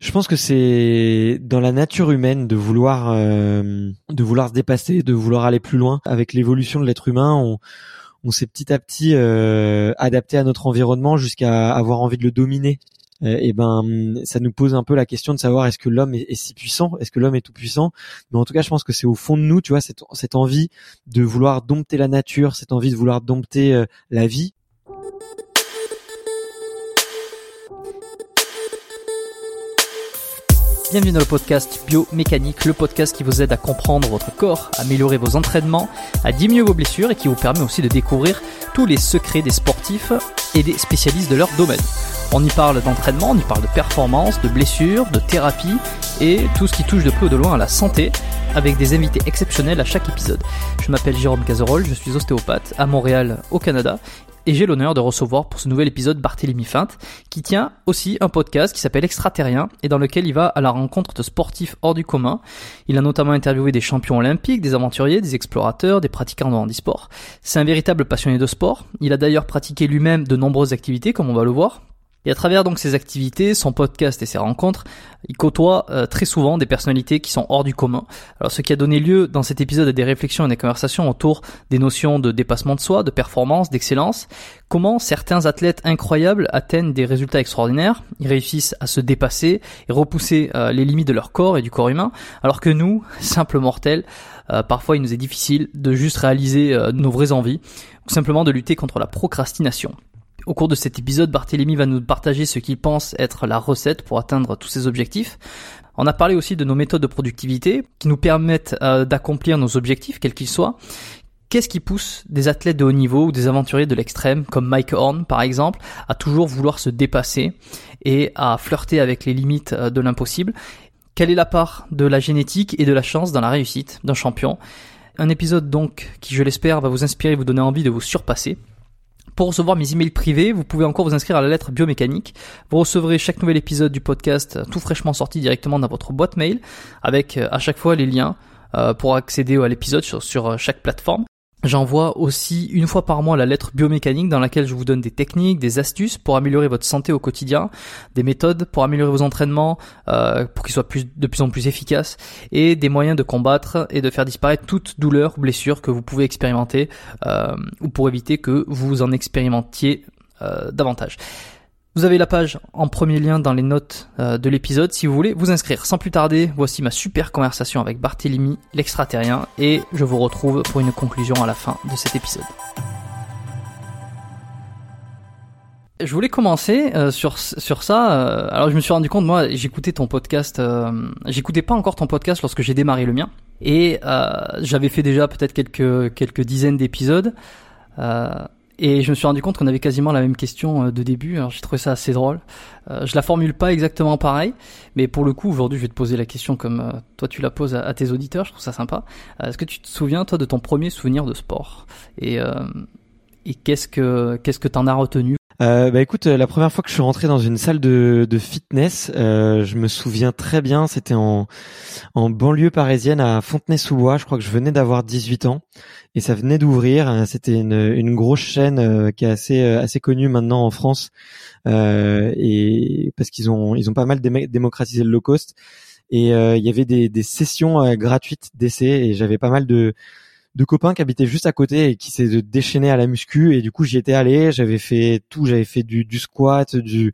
Je pense que c'est dans la nature humaine de vouloir euh, de vouloir se dépasser, de vouloir aller plus loin. Avec l'évolution de l'être humain, on, on s'est petit à petit euh, adapté à notre environnement jusqu'à avoir envie de le dominer. Euh, et ben, ça nous pose un peu la question de savoir est-ce que l'homme est, est si puissant, est-ce que l'homme est tout puissant. Mais en tout cas, je pense que c'est au fond de nous, tu vois, cette, cette envie de vouloir dompter la nature, cette envie de vouloir dompter euh, la vie. Bienvenue dans le podcast Biomécanique, le podcast qui vous aide à comprendre votre corps, à améliorer vos entraînements, à diminuer vos blessures et qui vous permet aussi de découvrir tous les secrets des sportifs et des spécialistes de leur domaine. On y parle d'entraînement, on y parle de performance, de blessures, de thérapie et tout ce qui touche de près ou de loin à la santé avec des invités exceptionnels à chaque épisode. Je m'appelle Jérôme Cazerolle, je suis ostéopathe à Montréal au Canada et j'ai l'honneur de recevoir pour ce nouvel épisode Barthélémy Feinte, qui tient aussi un podcast qui s'appelle Extraterrien et dans lequel il va à la rencontre de sportifs hors du commun. Il a notamment interviewé des champions olympiques, des aventuriers, des explorateurs, des pratiquants de handisport. C'est un véritable passionné de sport. Il a d'ailleurs pratiqué lui-même de nombreuses activités, comme on va le voir, et à travers donc ses activités, son podcast et ses rencontres, il côtoie euh, très souvent des personnalités qui sont hors du commun. Alors ce qui a donné lieu dans cet épisode à des réflexions et des conversations autour des notions de dépassement de soi, de performance, d'excellence, comment certains athlètes incroyables atteignent des résultats extraordinaires, ils réussissent à se dépasser et repousser euh, les limites de leur corps et du corps humain, alors que nous, simples mortels, euh, parfois il nous est difficile de juste réaliser nos vraies envies, ou simplement de lutter contre la procrastination. Au cours de cet épisode, Barthélémy va nous partager ce qu'il pense être la recette pour atteindre tous ses objectifs. On a parlé aussi de nos méthodes de productivité qui nous permettent euh, d'accomplir nos objectifs, quels qu'ils soient. Qu'est-ce qui pousse des athlètes de haut niveau ou des aventuriers de l'extrême, comme Mike Horn par exemple, à toujours vouloir se dépasser et à flirter avec les limites euh, de l'impossible? Quelle est la part de la génétique et de la chance dans la réussite d'un champion? Un épisode donc qui, je l'espère, va vous inspirer et vous donner envie de vous surpasser. Pour recevoir mes emails privés, vous pouvez encore vous inscrire à la lettre biomécanique. Vous recevrez chaque nouvel épisode du podcast euh, tout fraîchement sorti directement dans votre boîte mail avec euh, à chaque fois les liens euh, pour accéder à l'épisode sur, chaque plateforme. J'envoie aussi une fois par mois la lettre biomécanique dans laquelle je vous donne des techniques, des astuces pour améliorer votre santé au quotidien, des méthodes pour améliorer vos entraînements, euh, pour qu'ils soient plus, de plus en plus efficaces, et des moyens de combattre et de faire disparaître toute douleur ou blessure que vous pouvez expérimenter, euh, ou pour éviter que vous en expérimentiez euh, davantage. Vous avez la page en premier lien dans les notes euh, de l'épisode si vous voulez vous inscrire. Sans plus tarder, voici ma super conversation avec Barthélemy, l'extraterrien, et je vous retrouve pour une conclusion à la fin de cet épisode. Je voulais commencer euh, sur sur ça. Euh, alors je me suis rendu compte, moi, j'écoutais ton podcast. j'écoutais pas encore ton podcast lorsque j'ai démarré le mien, et j'avais fait déjà peut-être quelques quelques dizaines d'épisodes. Et je me suis rendu compte qu'on avait quasiment la même question euh, de début. Alors j'ai trouvé ça assez drôle. Euh, je la formule pas exactement pareil, mais pour le coup aujourd'hui je vais te poser la question comme euh, toi tu la poses à, tes auditeurs. Je trouve ça sympa. Est-ce que tu te souviens toi de ton premier souvenir de sport? Et, et qu'est-ce que qu'est-ce que t'en as retenu euh, bah écoute, la première fois que je suis rentré dans une salle de, de fitness, euh, je me souviens très bien, c'était en, en banlieue parisienne à Fontenay-sous-Bois, je crois que je venais d'avoir 18 ans et ça venait d'ouvrir, c'était une, une grosse chaîne euh, qui est assez euh, assez connue maintenant en France euh, et parce qu'ils ont ils ont pas mal démocratisé le low cost. Et il y avait des, des sessions gratuites d'essai et j'avais pas mal de de copains qui habitaient juste à côté et qui s'est déchaîné à la muscu et du coup j'y étais allé j'avais fait tout j'avais fait du, du squat du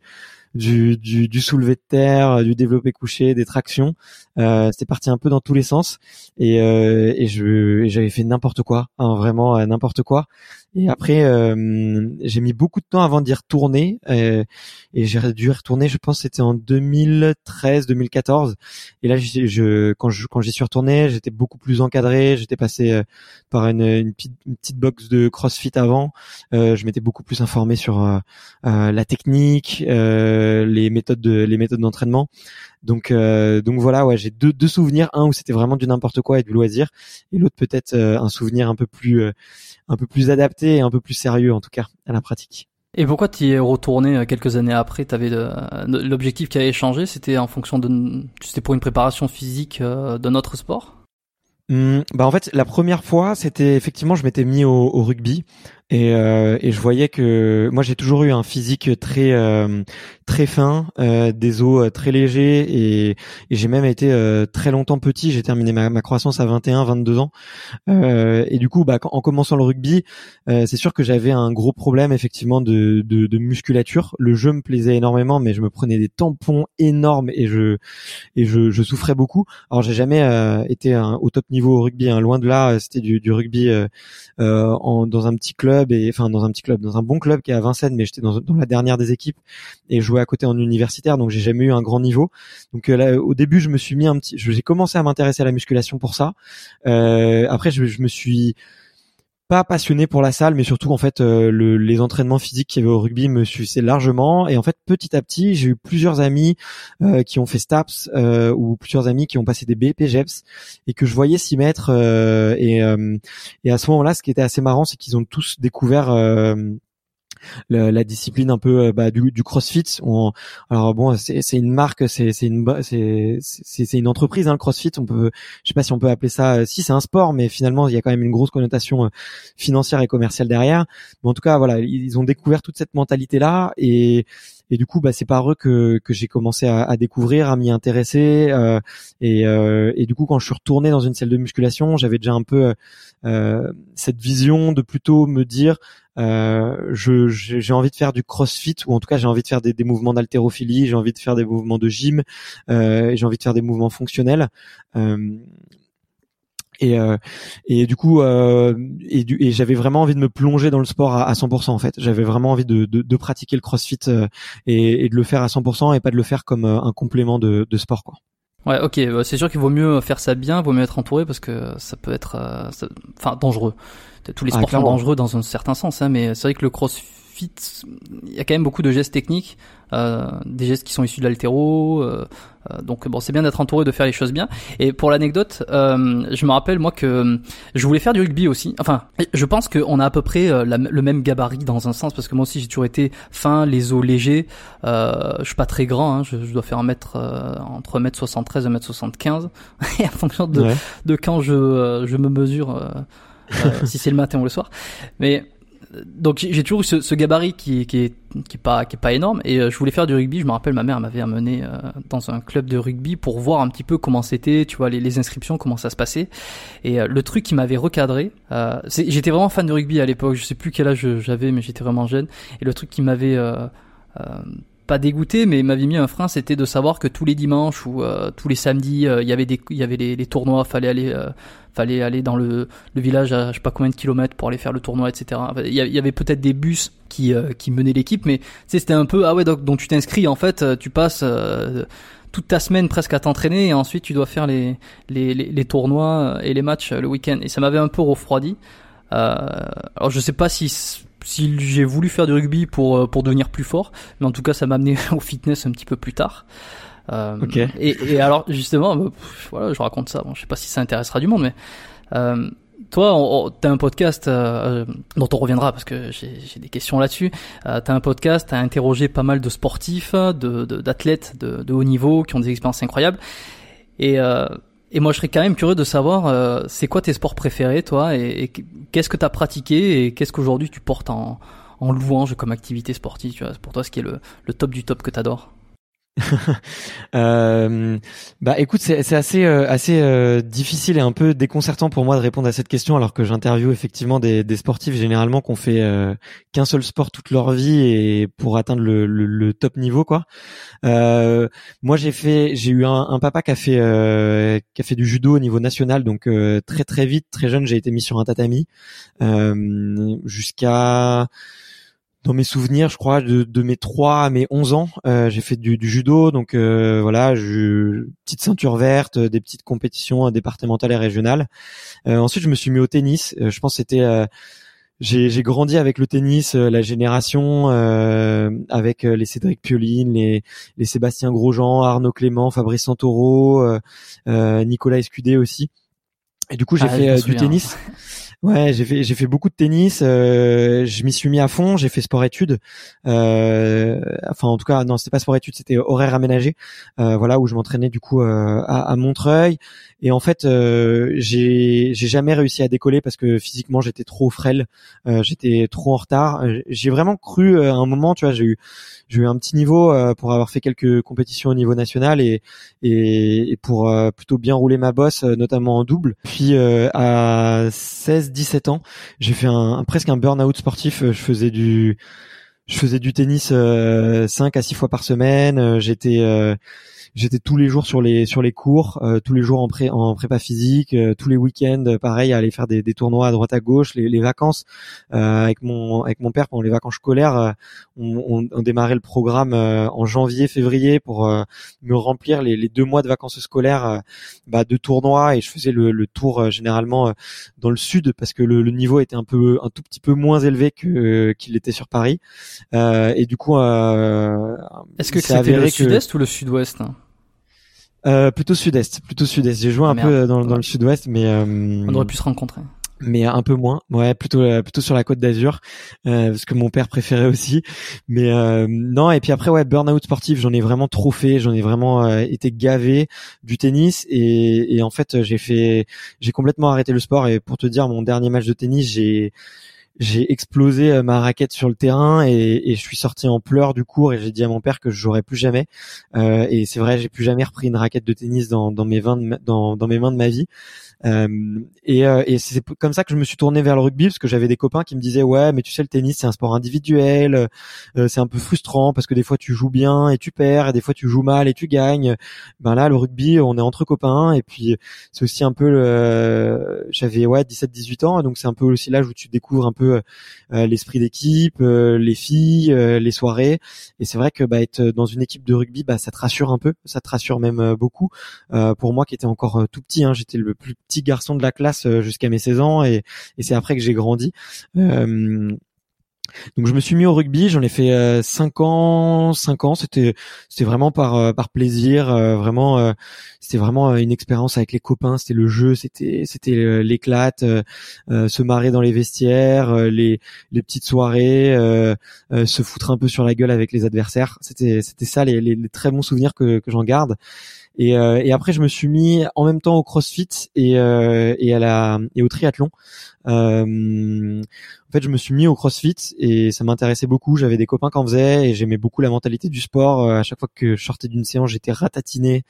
du, du, du soulevé de terre, du développé couché, des tractions. Euh, C'était parti un peu dans tous les sens et, euh, et je j'avais fait n'importe quoi, hein, vraiment euh, n'importe quoi. Et après, euh, j'ai mis beaucoup de temps avant d'y retourner. Euh, et j'ai dû y retourner, je pense, c'était en 2013-2014. Et là, je, quand je, quand j'y suis retourné, j'étais beaucoup plus encadré. J'étais passé euh, par une, une, petite, une, petite, box de CrossFit avant. je m'étais beaucoup plus informé sur la technique. les méthodes de, les méthodes d'entraînement. Donc donc voilà, ouais, j'ai deux deux souvenirs, un où c'était vraiment du n'importe quoi et du loisir, et l'autre peut-être un souvenir un peu plus un peu plus adapté et un peu plus sérieux en tout cas à la pratique. Et pourquoi tu es retourné quelques années après? T'avais l'objectif qui avait changé, c'était en fonction de, c'était pour une préparation physique d'un autre sport? Mmh, bah en fait, la première fois, c'était effectivement, je m'étais mis au, au rugby. Et, euh, et, je voyais que moi j'ai toujours eu un physique très euh, très fin, euh, des os euh, très légers et, et j'ai même été euh, très longtemps petit. J'ai terminé ma, ma, croissance à 21, 22 ans. et du coup, bah, en commençant le rugby, c'est sûr que j'avais un gros problème effectivement de, de, de, musculature. Le jeu me plaisait énormément, mais je me prenais des tampons énormes et je et je, je souffrais beaucoup. Alors j'ai jamais été au top niveau au rugby, hein. loin de là. C'était du, du, rugby en, dans un petit club et enfin dans un petit club, dans un bon club qui est à Vincennes, mais j'étais dans, la dernière des équipes et jouais à côté en universitaire, donc j'ai jamais eu un grand niveau. Donc euh, là, au début, je me suis mis un petit, j'ai commencé à m'intéresser à la musculation pour ça. Euh, après, je, je me suis pas passionné pour la salle, mais surtout en fait euh, le, les entraînements physiques qu'il y avait au rugby me suissaient largement. Et en fait, petit à petit, j'ai eu plusieurs amis euh, qui ont fait STAPS euh, ou plusieurs amis qui ont passé des BPGEPS et que je voyais s'y mettre. et, et à ce moment-là, ce qui était assez marrant, c'est qu'ils ont tous découvert la discipline un peu euh, bah, du, du CrossFit. alors bon, c'est une marque, c'est une c'est une entreprise, hein, le CrossFit. On peut, je sais pas si on peut appeler ça. Euh, si c'est un sport, mais finalement il y a quand même une grosse connotation euh, financière et commerciale derrière. Mais en tout cas, voilà, ils ont découvert toute cette mentalité là et et du coup bah c'est par eux que, que j'ai commencé à, à, découvrir à m'y intéresser euh, et, euh, et du coup quand je suis retourné dans une salle de musculation j'avais déjà un peu euh, cette vision de plutôt me dire euh, je j'ai envie de faire du crossfit ou en tout cas j'ai envie de faire des, des mouvements d'haltérophilie j'ai envie de faire des mouvements de gym euh, j'ai envie de faire des mouvements fonctionnels. Euh, et euh, et du coup euh, et, du, et j'avais vraiment envie de me plonger dans le sport à, à 100% en fait. J'avais vraiment envie de, de, de pratiquer le CrossFit euh, et, et, de le faire à 100% et pas de le faire comme euh, un complément de, de sport quoi. Ouais ok. Bah, c'est sûr qu'il vaut mieux faire ça bien vaut mieux être entouré parce que ça peut être enfin dangereux. Tous les ah, sports sont dangereux dans un certain sens hein, mais c'est vrai que le CrossFit il y a quand même beaucoup de gestes techniques, euh, des gestes qui sont issus de l'altéro. Euh, euh, donc bon, c'est bien d'être entouré, de faire les choses bien. Et pour l'anecdote, je me rappelle moi que je voulais faire du rugby aussi. Enfin, je pense qu'on a à peu près le même gabarit dans un sens parce que moi aussi j'ai toujours été fin, les os légers. je suis pas très grand, hein, je, dois faire un mètre entre 1m73 et 1m75 et en fonction de, de quand je, je me mesure. si c'est le matin ou le soir. Mais donc j'ai toujours eu ce, gabarit qui, qui, est, qui est pas qui est pas énorme et euh, je voulais faire du rugby. Je me rappelle ma mère m'avait amené euh, dans un club de rugby pour voir un petit peu comment c'était, tu vois les, inscriptions, comment ça se passait. Et euh, le truc qui m'avait recadré, j'étais vraiment fan de rugby à l'époque. Je sais plus quel âge j'avais, mais j'étais vraiment jeune. Et le truc qui m'avait pas dégoûté, mais m'avait mis un frein, c'était de savoir que tous les dimanches ou tous les samedis, il y avait des, il y avait les, les tournois, fallait aller fallait aller dans le, le, village à je sais pas combien de kilomètres pour aller faire le tournoi, etc. Il y avait peut-être des bus qui, euh, qui menaient l'équipe, mais c'était un peu ah ouais donc, donc tu t'inscris en fait, euh, tu passes euh, toute ta semaine presque à t'entraîner et ensuite tu dois faire les, les, les, les tournois et les matchs le week-end et ça m'avait un peu refroidi. alors je sais pas si si j'ai voulu faire du rugby pour pour devenir plus fort, mais en tout cas ça m'a amené au fitness un petit peu plus tard. Euh, et, et, alors justement, bah, voilà, je raconte ça. Bon, je sais pas si ça intéressera du monde, mais euh, toi, tu as un podcast euh, dont on reviendra parce que j'ai des questions là-dessus. Euh, tu as un podcast, tu as interrogé pas mal de sportifs, d'athlètes de, de, de, haut niveau qui ont des expériences incroyables. Et, euh, et moi, je serais quand même curieux de savoir, euh, c'est quoi tes sports préférés, toi, et, et qu'est-ce que tu as pratiqué et qu'est-ce qu'aujourd'hui tu portes en, en louange comme activité sportive, tu vois, pour toi ce qui est le, le top du top que tu adores euh, bah écoute, c'est assez euh, assez euh, difficile et un peu déconcertant pour moi de répondre à cette question alors que j'interviewe effectivement des, des, sportifs généralement qu'on fait euh, qu'un seul sport toute leur vie et pour atteindre le, le, top niveau quoi. moi j'ai fait j'ai eu un, un, papa qui a fait qui a fait du judo au niveau national donc très très vite très jeune j'ai été mis sur un tatami jusqu'à dans mes souvenirs, je crois, de, de mes 3 à mes 11 ans, euh, j'ai fait du, du, judo, donc euh, voilà, je, petite ceinture verte, des petites compétitions départementales et régionales. Euh, ensuite, je me suis mis au tennis. je pense que c'était j'ai grandi avec le tennis, euh, la génération euh, avec les Cédric Pioline, les, les Sébastien Grosjean, Arnaud Clément, Fabrice Santoro, Nicolas Escudé aussi. Et du coup, j'ai Ah, fait euh, du tennis. Ouais, j'ai fait j'ai fait beaucoup de tennis. euh, je m'y suis mis à fond. J'ai fait sport-études. Euh, enfin, en tout cas, non, c'était pas sport-études, c'était horaire aménagé. Euh, voilà, où je m'entraînais du coup euh, à, à Montreuil. Et en fait, euh, j'ai j'ai jamais réussi à décoller parce que physiquement j'étais trop frêle. Euh, j'étais trop en retard. J'ai vraiment cru à un moment, tu vois, j'ai eu j'ai eu un petit niveau pour avoir fait quelques compétitions au niveau national et et, et pour plutôt bien rouler ma bosse, notamment en double. Puis à 16-17 ans, j'ai fait un, presque un burn-out sportif. Euh, Je faisais du je faisais du tennis euh, 5 à 6 fois par semaine. Euh, J'étais euh, j'étais tous les jours sur les sur les cours, euh, tous les jours en pré en prépa physique, euh, tous les week-ends, euh, pareil, à aller faire des, des tournois à droite à gauche, les, les vacances euh, avec mon avec mon père pendant les vacances scolaires, euh, on, on, on démarrait le programme euh, en janvier février pour euh, me remplir les, les deux mois de vacances scolaires bah, de tournois et je faisais le, le tour euh, généralement euh, dans le sud parce que le, le niveau était un peu un tout petit peu moins élevé que qu'il était sur Paris. Euh, et du coup euh, Est-ce que c'était le que- sud-est ou le sud-ouest hein? Euh, plutôt sud-est, plutôt sud-est. J'ai joué Ah, un merde. peu dans, dans Ouais. le sud-ouest, mais euh, On aurait pu se rencontrer. mais un peu moins. Ouais, plutôt euh, plutôt sur la Côte d'Azur, euh, parce que mon père préférait aussi. Mais euh, non. Et puis après, ouais, burn-out sportif, j'en ai vraiment trop fait. J'en ai vraiment euh, été gavé du tennis. Et, et en fait, j'ai fait, j'ai complètement arrêté le sport. Et pour te dire, mon dernier match de tennis, j'ai j'ai explosé euh, ma raquette sur le terrain et, et je suis sorti en pleurs du cours et j'ai dit à mon père que je jouerais plus jamais. Euh, et c'est vrai, j'ai plus jamais repris une raquette de tennis dans, dans mes mains de ma- dans, dans mes mains de ma vie. Euh, et euh, et c'est comme ça que je me suis tourné vers le rugby parce que j'avais des copains qui me disaient ouais mais tu sais le tennis c'est un sport individuel, euh, c'est un peu frustrant parce que des fois tu joues bien et tu perds et des fois tu joues mal et tu gagnes. Ben là le rugby on est entre copains et puis c'est aussi un peu j'avais ouais 17 18 ans donc c'est un peu aussi l'âge où tu découvres un peu euh, l'esprit d'équipe, euh, les filles, euh, les soirées et c'est vrai que bah être dans une équipe de rugby bah ça te rassure un peu, ça te rassure même beaucoup. Pour moi qui était encore tout petit, hein, j'étais le plus petit garçon de la classe jusqu'à mes 16 ans et, c'est après que j'ai grandi. Donc je me suis mis au rugby, j'en ai fait euh, cinq ans, cinq ans. C'était c'était vraiment par euh, par plaisir, euh, vraiment euh, c'était vraiment euh, une expérience avec les copains. C'était le jeu, c'était c'était euh, l'éclate, euh, euh, se marrer dans les vestiaires, euh, les les petites soirées, euh, euh, se foutre un peu sur la gueule avec les adversaires. C'était c'était ça les, les, les très bons souvenirs que que j'en garde. Et, euh, et après, je me suis mis en même temps au CrossFit et, euh, et à la et au triathlon. Euh, en fait, je me suis mis au CrossFit et ça m'intéressait beaucoup. J'avais des copains qui en faisaient et j'aimais beaucoup la mentalité du sport. À chaque fois que je sortais d'une séance, j'étais ratatiné.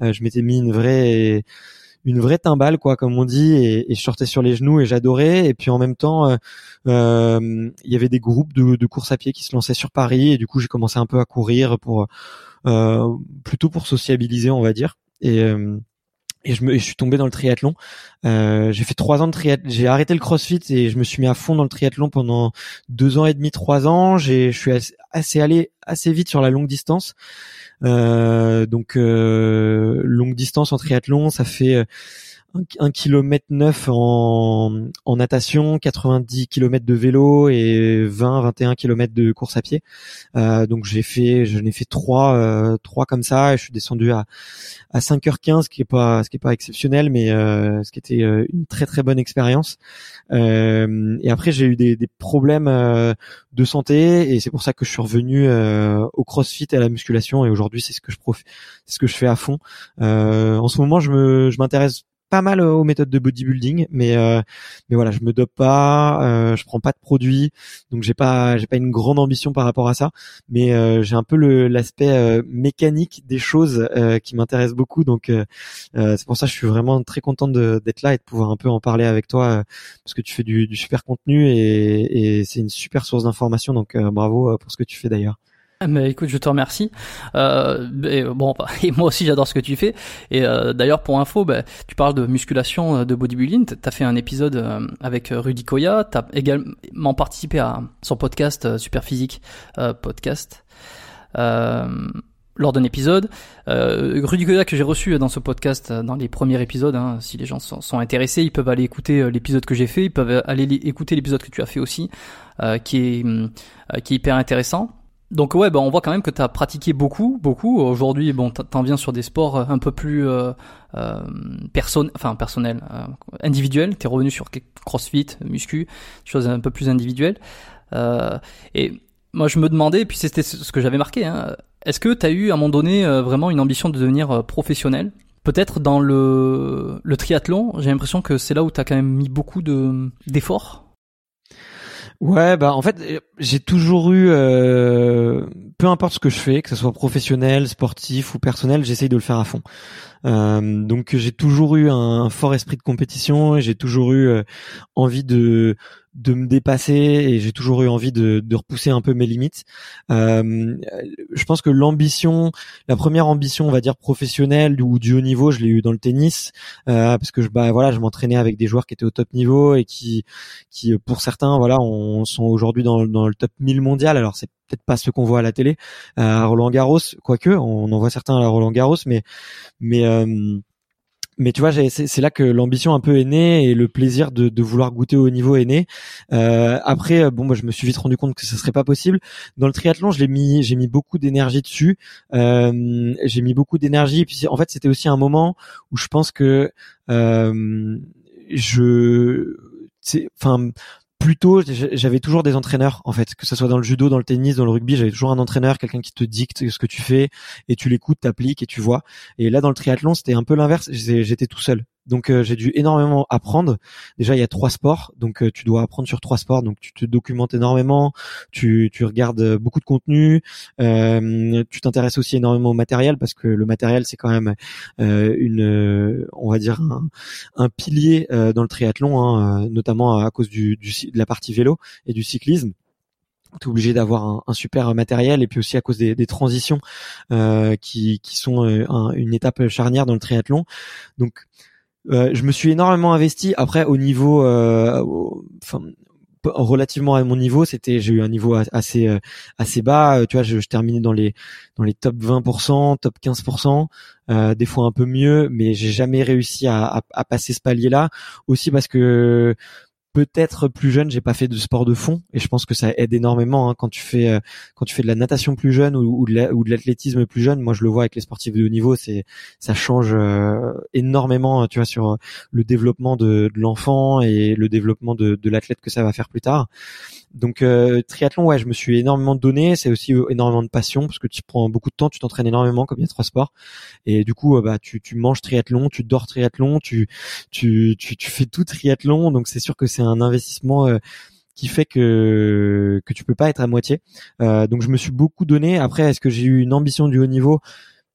Je m'étais mis une vraie une vraie timbale quoi comme on dit et, et je sortais sur les genoux et j'adorais et puis en même temps euh, euh, il y avait des groupes de, de à pied qui se lançaient sur Paris et du coup j'ai commencé un peu à courir pour euh, plutôt pour sociabiliser on va dire et euh, et je me et je suis tombé dans le triathlon. Euh, j'ai fait trois ans de triathlon. J'ai arrêté le CrossFit et je me suis mis à fond dans le triathlon pendant deux ans et demi, trois ans. J'ai, je suis assez, assez allé assez vite sur la longue distance. Euh, donc euh, longue distance en triathlon, ça fait euh, un, un kilomètre neuf en, en natation, 90 kilomètres de vélo et 20, 21 kilomètres de course à pied. Euh, donc j'ai fait, je n'ai fait trois, euh, trois comme ça. Et je suis descendu à à 5h15, ce qui est pas, ce qui est pas exceptionnel, mais euh, ce qui était euh, une très très bonne expérience. Euh, et après j'ai eu des, des problèmes euh, de santé et c'est pour ça que je suis revenu au CrossFit et à la musculation et aujourd'hui c'est ce que je prof... c'est ce que je fais à fond. En ce moment je me, je m'intéresse pas mal aux méthodes de bodybuilding, mais euh, mais voilà, je me dope pas, euh, je prends pas de produits, donc j'ai pas j'ai pas une grande ambition par rapport à ça, mais euh, j'ai un peu l'aspect euh, mécanique des choses euh, qui m'intéresse beaucoup, donc euh, euh, c'est pour ça que je suis vraiment très content d'être là et de pouvoir un peu en parler avec toi euh, parce que tu fais du, du super contenu et, et c'est une super source d'information, donc euh, bravo euh, pour ce que tu fais d'ailleurs. Ah, Mais écoute, je te remercie. Euh, et, bon, et moi aussi j'adore ce que tu fais. Et euh, d'ailleurs pour info, bah, tu parles de musculation, euh, de bodybuilding. T'as fait un épisode euh, avec euh, Rudy Koya. T'as également participé à son podcast Super Physique euh, podcast. Lors d'un épisode. Euh, Rudy Koda que j'ai reçu dans ce podcast dans les premiers épisodes, hein, si les gens sont, sont, intéressés, ils peuvent aller écouter l'épisode que j'ai fait, ils peuvent aller écouter l'épisode que tu as fait aussi, euh, qui est euh, qui est hyper intéressant. Donc ouais, bah on voit quand même que tu as pratiqué beaucoup, beaucoup. Aujourd'hui, bon, t'en viens sur des sports un peu plus euh, person enfin personnels, euh, individuels. T'es revenu sur CrossFit, muscu, choses un peu plus individuelles. et moi, je me demandais, puis c'était ce que j'avais marqué, hein, est-ce que tu as eu à un moment donné euh, vraiment une ambition de devenir euh, professionnel? Peut-être dans le, le triathlon, j'ai l'impression que c'est là où tu as quand même mis beaucoup de d'efforts. Ouais, bah en fait, j'ai toujours eu, euh, peu importe ce que je fais, que ce soit professionnel, sportif ou personnel, j'essaye de le faire à fond. Euh, donc j'ai toujours eu un, fort esprit de compétition et j'ai toujours eu euh, envie de de me dépasser et j'ai toujours eu envie de, de repousser un peu mes limites. Euh, je pense que l'ambition, la première ambition, on va dire professionnelle ou du haut niveau, je l'ai eu dans le tennis euh, parce que je bah voilà, je m'entraînais avec des joueurs qui étaient au top niveau et qui qui pour certains voilà, on, sont aujourd'hui dans, dans le top 1000 mondial. Alors c'est peut-être pas ce qu'on voit à la télé à Roland Garros, quoique on en voit certains à Roland Garros, mais mais euh, mais tu vois, c'est là que l'ambition un peu est née et le plaisir de, de vouloir goûter au niveau est né. Euh, après, bon, moi, je me suis vite rendu compte que ce serait pas possible. Dans le triathlon, je l'ai mis, j'ai mis beaucoup d'énergie dessus. Euh, j'ai mis beaucoup d'énergie. Puis, en fait, c'était aussi un moment où je pense que euh, je, enfin, plutôt j'avais toujours des entraîneurs en fait. Que ce soit dans le judo dans le tennis dans le rugby j'avais toujours un entraîneur quelqu'un qui te dicte ce que tu fais et tu l'écoutes t'appliques et tu vois. Et là dans le triathlon c'était un peu l'inverse. J'étais tout seul donc euh, j'ai dû énormément apprendre. Déjà il y a trois sports, donc euh, tu dois apprendre sur trois sports. Donc tu te documentes énormément, tu, regardes beaucoup de contenu, euh, tu t'intéresses aussi énormément au matériel parce que le matériel c'est quand même euh, une, on va dire un, pilier dans le triathlon, hein, notamment à cause du, de la partie vélo et du cyclisme tu es obligé d'avoir un, super matériel et puis aussi à cause des, transitions euh, qui, qui sont une étape charnière dans le triathlon. Donc euh, je me suis énormément investi. Après, au niveau, euh, enfin, relativement à mon niveau, c'était, j'ai eu un niveau assez euh, assez bas. Tu vois, je, je, terminais dans les dans les top 20%, top 15%, euh, des fois un peu mieux, mais j'ai jamais réussi à, à, à passer ce palier-là. Aussi parce que peut-être plus jeune, j'ai pas fait de sport de fond et je pense que ça aide énormément hein, quand tu fais euh, quand tu fais de la natation plus jeune ou, de l'athlétisme plus jeune. Moi, je le vois avec les sportifs de haut niveau, c'est ça change euh, énormément, tu vois, sur le développement de, l'enfant et le développement de l'athlète que ça va faire plus tard. Donc euh, triathlon, ouais, je me suis énormément donné. C'est aussi euh, énormément de passion parce que tu prends beaucoup de temps, tu t'entraînes énormément comme il y a trois sports. Et du coup, euh, bah tu, tu manges triathlon, tu dors triathlon, tu tu tu, tu fais tout triathlon. Donc c'est sûr que c'est un investissement. qui fait que que tu peux pas être à moitié. donc je me suis beaucoup donné. Après, est-ce que j'ai eu une ambition du haut niveau?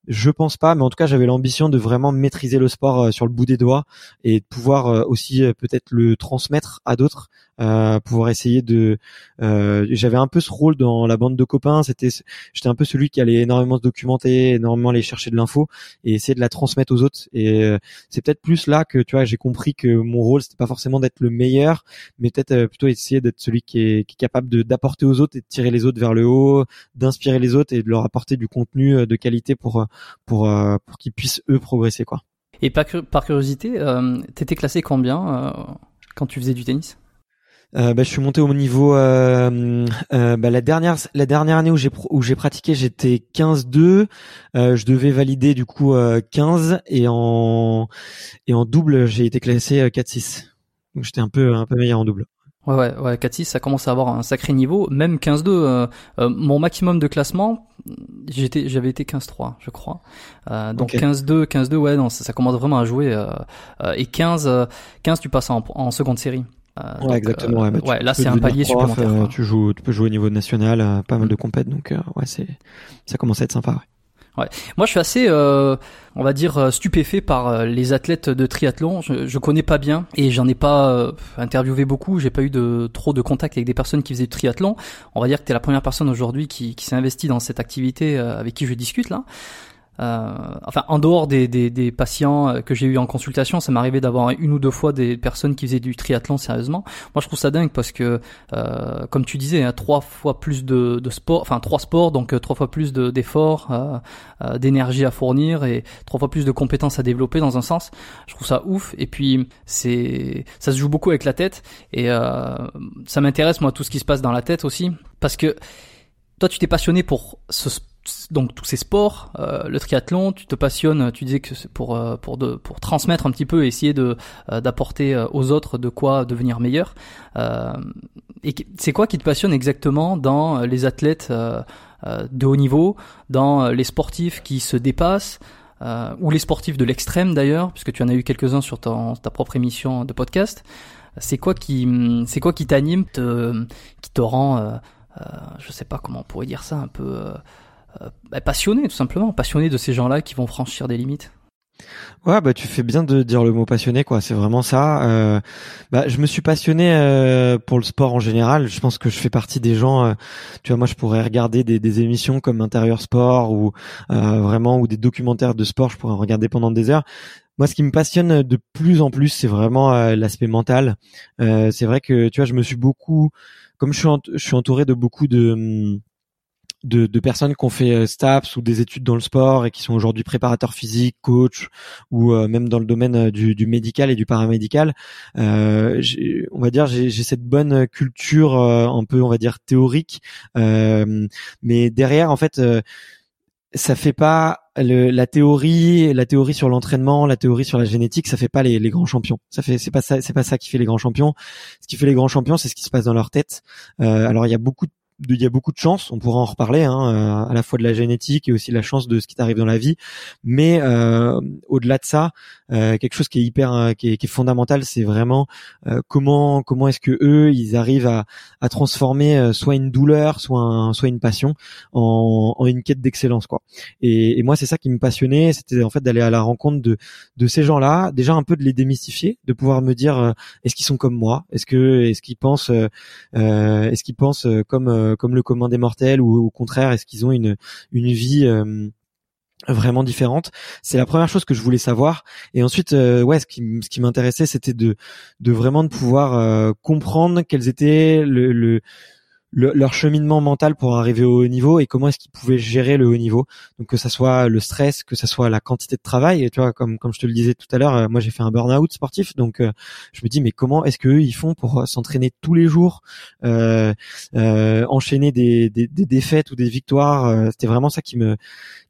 Je pense pas, mais en tout cas, j'avais l'ambition de vraiment maîtriser le sport sur le bout des doigts et de pouvoir aussi peut-être le transmettre à d'autres euh, pouvoir essayer de. Euh, J'avais un peu ce rôle dans la bande de copains. C'était, j'étais un peu celui qui allait énormément se documenter, énormément aller chercher de l'info et essayer de la transmettre aux autres. Et euh, c'est peut-être plus là que tu vois, j'ai compris que mon rôle c'était pas forcément d'être le meilleur, mais peut-être euh, plutôt essayer d'être celui qui est, capable d'apporter aux autres et de tirer les autres vers le haut, d'inspirer les autres et de leur apporter du contenu euh, de qualité pour pour pour qu'ils puissent eux progresser quoi. Et par, par curiosité, euh, t'étais classé combien quand tu faisais du tennis? Euh, bah, je suis monté au niveau euh, euh, bah, la dernière la dernière année où j'ai où j'ai pratiqué j'étais 15-2 euh, je devais valider du coup 15 euh, et en et en double j'ai été classé 4-6 donc j'étais un peu un peu meilleur en double ouais ouais ouais 4-6 ça commence à avoir un sacré niveau même 15-2 mon maximum de classement j'étais j'avais été 15-3 je crois donc 15-2 15-2 ouais non ça, ça, commence vraiment à jouer et 15 15 tu passes en, en seconde série euh, ouais, exactement. Ouais, ouais là, c'est un palier supplémentaire. Euh, tu joues, tu peux jouer au niveau national, pas mal de compètes, donc ouais, c'est, ça commence à être sympa. Ouais. Ouais. Moi, je suis assez, euh, on va dire, stupéfait par les athlètes de triathlon. Je, je connais pas bien et j'en ai pas interviewé beaucoup. J'ai pas eu de trop de contact avec des personnes qui faisaient du triathlon. On va dire que tu es la première personne aujourd'hui qui, qui s'est investie dans cette activité avec qui je discute là. Euh, enfin en dehors des, des, des patients euh, que j'ai eu en consultation, ça m'arrivait d'avoir une ou deux fois des personnes qui faisaient du triathlon sérieusement. Moi, je trouve ça dingue parce que, euh, comme tu disais, hein, trois fois plus de, de sport, enfin trois sports, donc trois fois plus d'efforts, euh, d'énergie à fournir et trois fois plus de compétences à développer dans un sens. Je trouve ça ouf. Et puis c'est, ça se joue beaucoup avec la tête et ça m'intéresse moi tout ce qui se passe dans la tête aussi parce que toi, tu t'es passionné pour ce sport donc tous ces sports, euh, le triathlon, tu te passionnes, tu disais que c'est pour euh, pour de, pour transmettre un petit peu, essayer de euh, d'apporter aux autres de quoi devenir meilleur. et c'est quoi qui te passionne exactement dans les athlètes de haut niveau, dans les sportifs qui se dépassent, ou les sportifs de l'extrême d'ailleurs, puisque tu en as eu quelques-uns sur ta, ta propre émission de podcast. C'est quoi qui c'est quoi qui t'anime, te, qui te rend, je sais pas comment on pourrait dire ça, un peu euh, bah, passionné tout simplement, passionné de ces gens-là qui vont franchir des limites. Ouais, bah tu fais bien de dire le mot passionné, quoi. C'est vraiment ça. Euh, bah, je me suis passionné euh, pour le sport en général. Je pense que je fais partie des gens. Euh, tu vois, moi, je pourrais regarder des, des émissions comme Intérieur Sport ou euh, vraiment ou des documentaires de sport. Je pourrais en regarder pendant des heures. Moi, ce qui me passionne de plus en plus, c'est vraiment l'aspect mental. c'est vrai que tu vois, je me suis beaucoup, comme je suis, je suis entouré de beaucoup de hum, de, de, personnes qui ont fait euh, STAPS ou des études dans le sport et qui sont aujourd'hui préparateurs physiques, coach ou euh, même dans le domaine euh, du, du, médical et du paramédical. Euh, on va dire j'ai cette bonne culture un peu on va dire théorique, mais derrière en fait ça fait pas le, la théorie, la théorie sur l'entraînement, la théorie sur la génétique, ça fait pas les, les grands champions. Ça fait, c'est pas ça, c'est pas ça qui fait les grands champions. Ce qui fait les grands champions, c'est ce qui se passe dans leur tête. Euh, alors il y a beaucoup de il y a beaucoup de chance, on pourra en reparler, hein, euh, à la fois de la génétique et aussi la chance de ce qui t'arrive dans la vie. Mais euh, au-delà de ça, euh, quelque chose qui est hyper, qui est, qui est fondamental, c'est vraiment comment comment est-ce que eux ils arrivent à, à transformer soit une douleur, soit un, soit une passion en, en une quête d'excellence quoi. Et, et moi c'est ça qui me passionnait, c'était en fait d'aller à la rencontre de de ces gens-là, déjà un peu de les démystifier, de pouvoir me dire est-ce qu'ils sont comme moi, est-ce que est-ce qu'ils pensent, est-ce qu'ils pensent comme euh, comme le commun des mortels ou au contraire est-ce qu'ils ont une une vie euh, vraiment différente? C'est la première chose que je voulais savoir. Et ensuite euh, ouais ce qui ce qui m'intéressait c'était de de vraiment de pouvoir comprendre quels étaient le, le leur cheminement mental pour arriver au haut niveau et comment est-ce qu'ils pouvaient gérer le haut niveau. Donc que ça soit le stress, que ça soit la quantité de travail. Et tu vois, comme comme je te le disais tout à l'heure, euh, moi j'ai fait un burn-out sportif, donc euh, je me dis mais comment est-ce que ils font pour euh, s'entraîner tous les jours, euh, enchaîner des, des, des, défaites ou des victoires. C'était vraiment ça qui me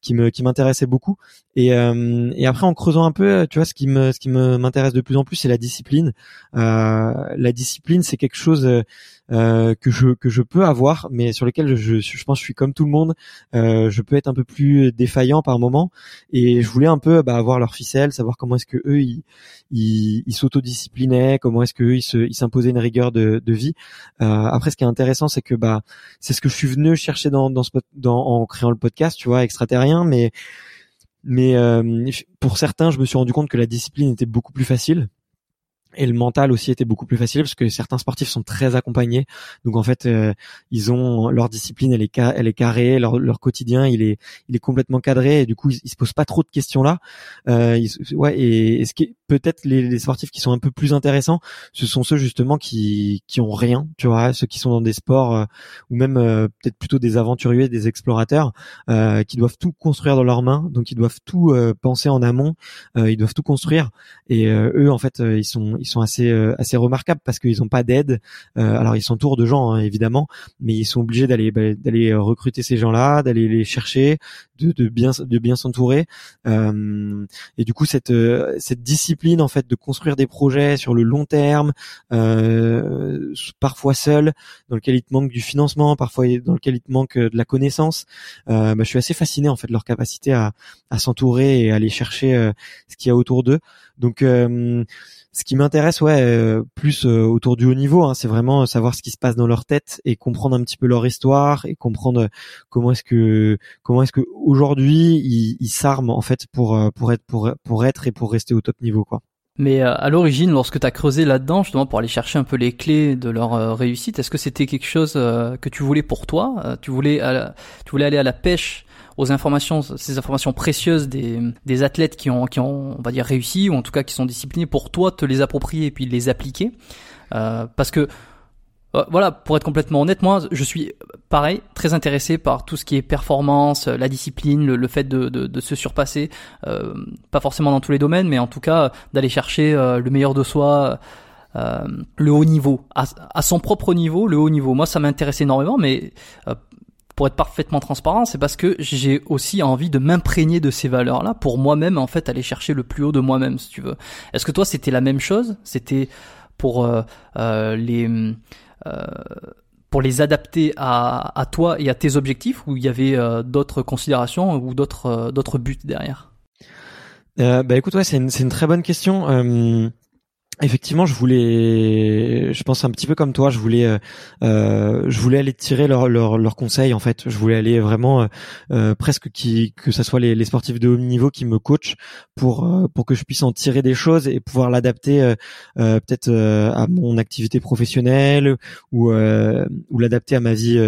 qui me qui m'intéressait beaucoup. Et, et après en creusant un peu, tu vois, ce qui me ce qui me m'intéresse de plus en plus, c'est la discipline. la discipline, c'est quelque chose euh, que je que je peux avoir, mais sur lesquels je, je, pense que je suis comme tout le monde. Euh, je peux être un peu plus défaillant par moment, et je voulais un peu bah, avoir leur ficelle, savoir comment est-ce que eux ils ils, s'autodisciplinaient, comment est-ce que eux ils s'imposaient une rigueur de, de vie. Euh, après, ce qui est intéressant, c'est que bah c'est ce que je suis venu chercher dans dans, ce, dans en créant le podcast, tu vois, extraterrien, mais mais euh, pour certains, je me suis rendu compte que la discipline était beaucoup plus facile et le mental aussi était beaucoup plus facile parce que certains sportifs sont très accompagnés. Donc en fait euh, ils ont leur discipline elle est elle est carrée leur, leur quotidien il est il est complètement cadré et du coup ils, se posent pas trop de questions là. Euh, ouais et, ce qui est peut-être les, les, sportifs qui sont un peu plus intéressants ce sont ceux justement qui qui ont rien tu vois ceux qui sont dans des sports euh, ou même euh, peut-être plutôt des aventuriers des explorateurs qui doivent tout construire dans leurs mains donc ils doivent tout penser en amont ils doivent tout construire et eux en fait ils sont ils sont assez euh, assez remarquables parce qu'ils n'ont pas d'aide. Euh, alors ils s'entourent de gens hein, évidemment, mais ils sont obligés d'aller bah, d'aller euh, recruter ces gens-là, d'aller les chercher, de, de bien de bien s'entourer. et du coup cette cette discipline de construire des projets sur le long terme, parfois seul, dans lequel il te manque du financement, parfois dans lequel il te manque de la connaissance. bah, je suis assez fasciné en fait de leur capacité à, s'entourer et à aller chercher ce qu'il y a autour d'eux. Ce qui m'intéresse, ouais, euh, plus euh, autour du haut niveau, hein, c'est vraiment savoir ce qui se passe dans leur tête et comprendre un petit peu leur histoire et comprendre comment est-ce que comment est-ce que aujourd'hui ils s'arment en fait pour euh, pour être pour pour être et pour rester au top niveau, quoi. Mais euh, à l'origine, lorsque tu as creusé là-dedans, justement pour aller chercher un peu les clés de leur euh, réussite, est-ce que c'était quelque chose que tu voulais pour toi Tu voulais, tu voulais aller à la pêche aux informations, ces informations précieuses des, des athlètes qui ont, qui ont, on va dire, réussi ou en tout cas qui sont disciplinés pour toi te les approprier et puis les appliquer? parce que euh, voilà, pour être complètement honnête, moi, je suis pareil, très intéressé par tout ce qui est performance, la discipline, le, fait de, de, se surpasser, euh, pas forcément dans tous les domaines, mais en tout cas d'aller chercher euh, le meilleur de soi, le haut niveau, à, à, son propre niveau, le haut niveau. Moi, ça m'intéresse énormément, mais pour être parfaitement transparent, c'est parce que j'ai aussi envie de m'imprégner de ces valeurs-là pour moi-même, en fait, aller chercher le plus haut de moi-même, si tu veux. Est-ce que toi, c'était la même chose? C'était pour les euh, pour les adapter à, à, toi et à tes objectifs ou il y avait euh, d'autres considérations ou d'autres euh, d'autres buts derrière? Euh, bah écoute ouais c'est une, une très bonne question. Euh, Effectivement, je voulais, je pense un petit peu comme toi, je voulais, euh, euh je voulais aller tirer leurs leur, leur conseils en fait. Je voulais aller vraiment euh, euh, presque qui, que ça soit les, sportifs de haut niveau qui me coachent pour euh, pour que je puisse en tirer des choses et pouvoir l'adapter peut-être à mon activité professionnelle ou ou l'adapter à ma vie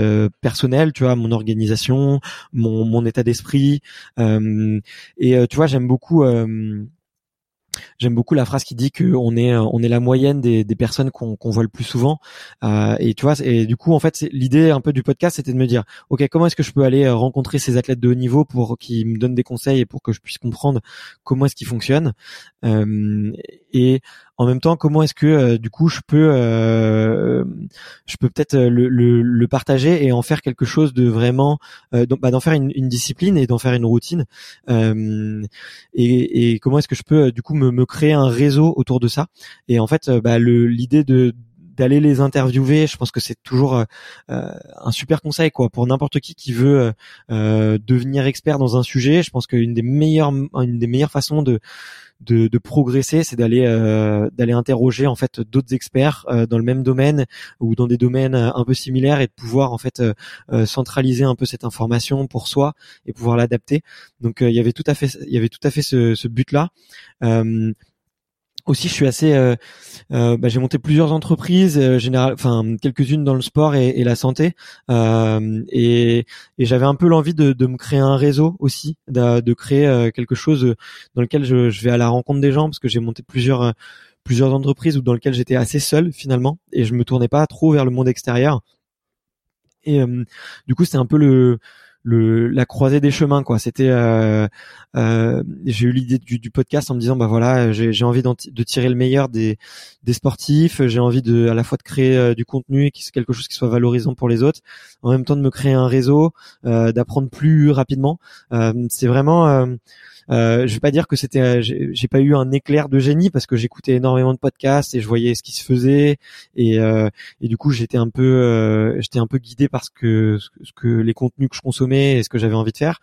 personnelle, tu vois, mon organisation, mon mon état d'esprit. et tu vois, j'aime beaucoup J'aime beaucoup la phrase qui dit qu'on est on est la moyenne des, des personnes qu'on voit le plus souvent. Euh, et tu vois, et du coup, en fait, l'idée un peu du podcast, c'était de me dire, ok, comment est-ce que je peux aller euh, rencontrer ces athlètes de haut niveau pour qu'ils me donnent des conseils et pour que je puisse comprendre comment est-ce qu'ils fonctionnent. Euh, et en même temps, comment est-ce que euh, du coup je peux, euh, je peux peut-être euh, le, le, le, partager et en faire quelque chose de vraiment, bah, d'en faire une, une, discipline et d'en faire une routine. Et, et, comment est-ce que je peux du coup me, me, créer un réseau autour de ça Et en fait, bah, l'idée de d'aller les interviewer, je pense que c'est toujours euh, un super conseil quoi pour n'importe qui qui veut euh, devenir expert dans un sujet. Je pense qu'une des meilleures une des meilleures façons de de, de progresser, c'est d'aller euh, d'aller interroger en fait d'autres experts euh, dans le même domaine ou dans des domaines euh, un peu similaires et de pouvoir en fait centraliser un peu cette information pour soi et pouvoir l'adapter. Donc il y avait tout à fait il y avait tout à fait ce, ce but là aussi je suis assez euh, euh, bah, j'ai monté plusieurs entreprises euh, général enfin quelques-unes dans le sport et, et la santé. Euh, et, et j'avais un peu l'envie de, de, me créer un réseau aussi de, de créer euh, quelque chose dans lequel je, je, vais à la rencontre des gens parce que j'ai monté plusieurs plusieurs entreprises ou dans lequel j'étais assez seul finalement et je me tournais pas trop vers le monde extérieur. Et du coup c'est un peu le le la croisée des chemins quoi. C'était euh, euh, j'ai eu l'idée du, du, podcast en me disant bah voilà j'ai envie de tirer le meilleur des des sportifs. J'ai envie de à la fois de créer euh, du contenu qui quelque chose qui soit valorisant pour les autres en même temps de me créer un réseau euh, d'apprendre plus rapidement. Euh, c'est vraiment euh, je vais pas dire que c'était, euh, j'ai pas eu un éclair de génie parce que j'écoutais énormément de podcasts et je voyais ce qui se faisait et, euh, et du coup j'étais un peu, euh, j'étais un peu guidé par ce que, ce que les contenus que je consommais et ce que j'avais envie de faire.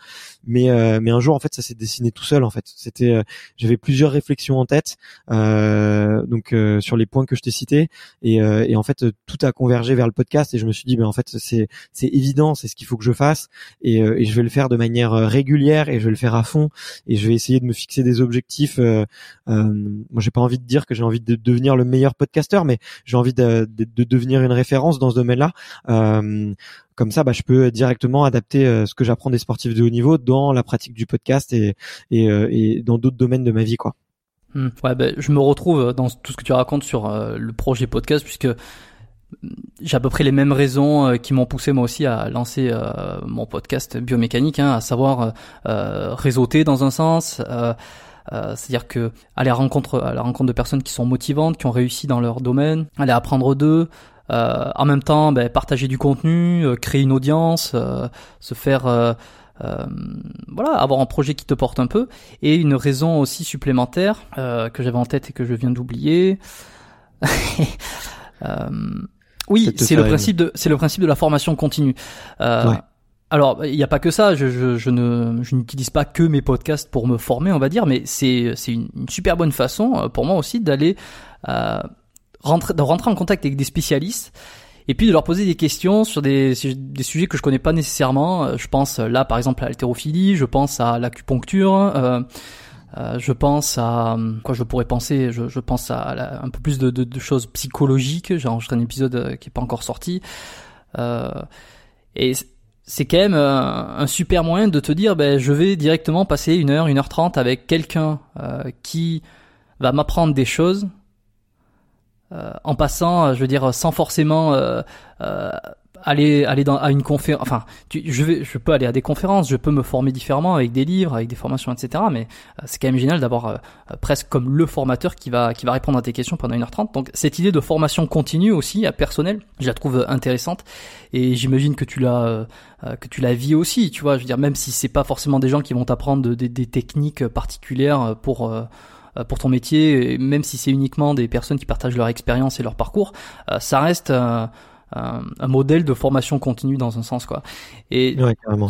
Mais, mais un jour en fait ça s'est dessiné tout seul en fait. C'était, j'avais plusieurs réflexions en tête, donc sur les points que je t'ai cités et, et en fait tout a convergé vers le podcast et je me suis dit ben en fait c'est, c'est évident, c'est ce qu'il faut que je fasse et, et je vais le faire de manière régulière et je vais le faire à fond et je vais essayer de me fixer des objectifs. Euh, euh, moi, j'ai pas envie de dire que j'ai envie de devenir le meilleur podcasteur, mais j'ai envie de, de, devenir une référence dans ce domaine-là. Euh, comme ça, bah, je peux directement adapter euh, ce que j'apprends des sportifs de haut niveau dans la pratique du podcast et, et, et dans d'autres domaines de ma vie, quoi. Hmm. ouais, bah, je me retrouve dans tout ce que tu racontes sur le projet podcast, puisque j'ai à peu près les mêmes raisons euh, qui m'ont poussé moi aussi à lancer euh, mon podcast biomécanique, hein, à savoir euh, réseauter dans un sens. c'est-à-dire que aller à rencontre à la rencontre de personnes qui sont motivantes, qui ont réussi dans leur domaine, aller apprendre d'eux, en même temps ben, partager du contenu, créer une audience, se faire voilà, avoir un projet qui te porte un peu, et une raison aussi supplémentaire que j'avais en tête et que je viens d'oublier. Oui, c'est le principe de c'est le principe de la formation continue. Euh, Alors, il n'y a pas que ça. Je, je, je ne je n'utilise pas que mes podcasts pour me former, on va dire, mais c'est c'est une, super bonne façon euh, pour moi aussi d'aller euh, rentrer de rentrer en contact avec des spécialistes et puis de leur poser des questions sur des, des sujets que je connais pas nécessairement. Euh, je pense là par exemple à l'haltérophilie, je pense à l'acupuncture. Euh, Euh, je pense à quoi je pourrais penser. Je, je pense à, un peu plus de, de, de choses psychologiques. J'ai enregistré un épisode qui est pas encore sorti. Euh, et c'est quand même un super moyen de te dire, ben, je vais directement passer une heure, une heure trente avec quelqu'un qui va m'apprendre des choses euh, en passant, je veux dire, sans forcément euh, euh, aller aller dans à une conférence. Enfin, tu, je vais, je peux aller à des conférences, je peux me former différemment avec des livres, avec des formations, etc. Mais c'est quand même génial d'avoir presque comme le formateur qui va qui va répondre à tes questions pendant 1h30. Donc cette idée de formation continue aussi, à personnel, je la trouve intéressante et j'imagine que tu l'as que tu la vis aussi. Tu vois, je veux dire, même si c'est pas forcément des gens qui vont t'apprendre des techniques particulières pour euh, pour ton métier, même si c'est uniquement des personnes qui partagent leur expérience et leur parcours, euh, ça reste un, modèle de formation continue dans un sens quoi. Et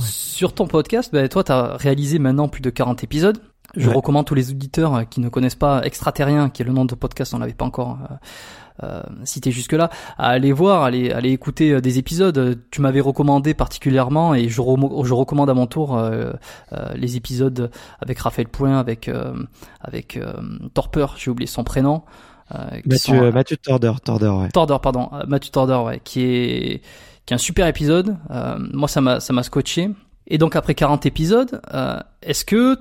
sur ton podcast, ben, toi tu as réalisé maintenant plus de 40 épisodes. Je recommande tous les auditeurs qui ne connaissent pas Extraterrien, qui est le nom de podcast, on l'avait pas encore euh, euh, cité jusque-là, à aller voir, à aller, aller écouter euh, des épisodes. Tu m'avais recommandé particulièrement et je, je recommande à mon tour euh, euh, les épisodes avec Raphaël Point, avec avec Torpeur, j'ai oublié son prénom. Mathieu, Mathieu Torder, Torder, ouais. Torder, pardon, Mathieu Torder, ouais, qui est qui est un super épisode. moi, ça m'a ça m'a scotché. Et donc après 40 épisodes, est-ce que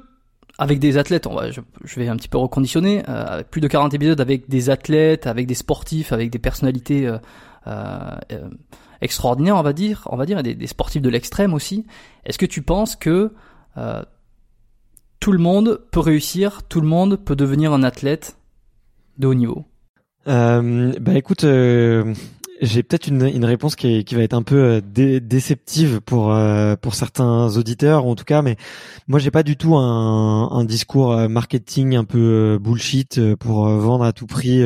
avec des athlètes, on va, je, vais un petit peu reconditionner, euh, plus de 40 épisodes avec des athlètes, avec des sportifs, avec des personnalités euh, euh, extraordinaires, on va dire, on va dire, des, des sportifs de l'extrême aussi. Est-ce que tu penses que tout le monde peut réussir, tout le monde peut devenir un athlète de haut niveau Bah écoute, j'ai peut-être une, une réponse qui, qui va être un peu euh, dé déceptive pour euh, pour certains auditeurs en tout cas, mais moi j'ai pas du tout un, un discours euh, marketing un peu bullshit pour vendre à tout prix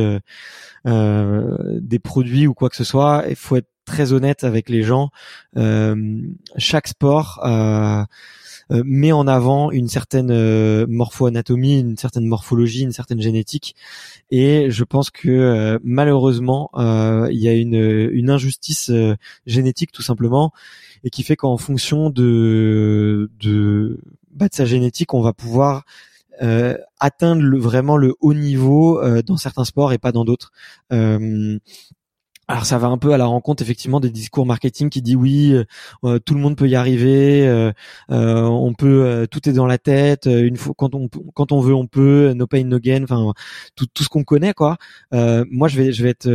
euh, des produits ou quoi que ce soit. Il faut être très honnête avec les gens. chaque sport euh, met en avant une certaine euh, morpho-anatomie, une certaine morphologie, une certaine génétique. Et je pense que euh, malheureusement, il y a une, injustice génétique tout simplement, et qui fait qu'en fonction de, de, bah, sa génétique, on va pouvoir atteindre vraiment le haut niveau dans certains sports et pas dans d'autres. Alors ça va un peu à la rencontre effectivement des discours marketing qui dit oui, euh, euh, tout le monde peut y arriver, euh, on peut, tout est dans la tête, une fois quand on quand on veut on peut, no pain no gain, enfin tout, tout ce qu'on connaît quoi. moi je vais je vais être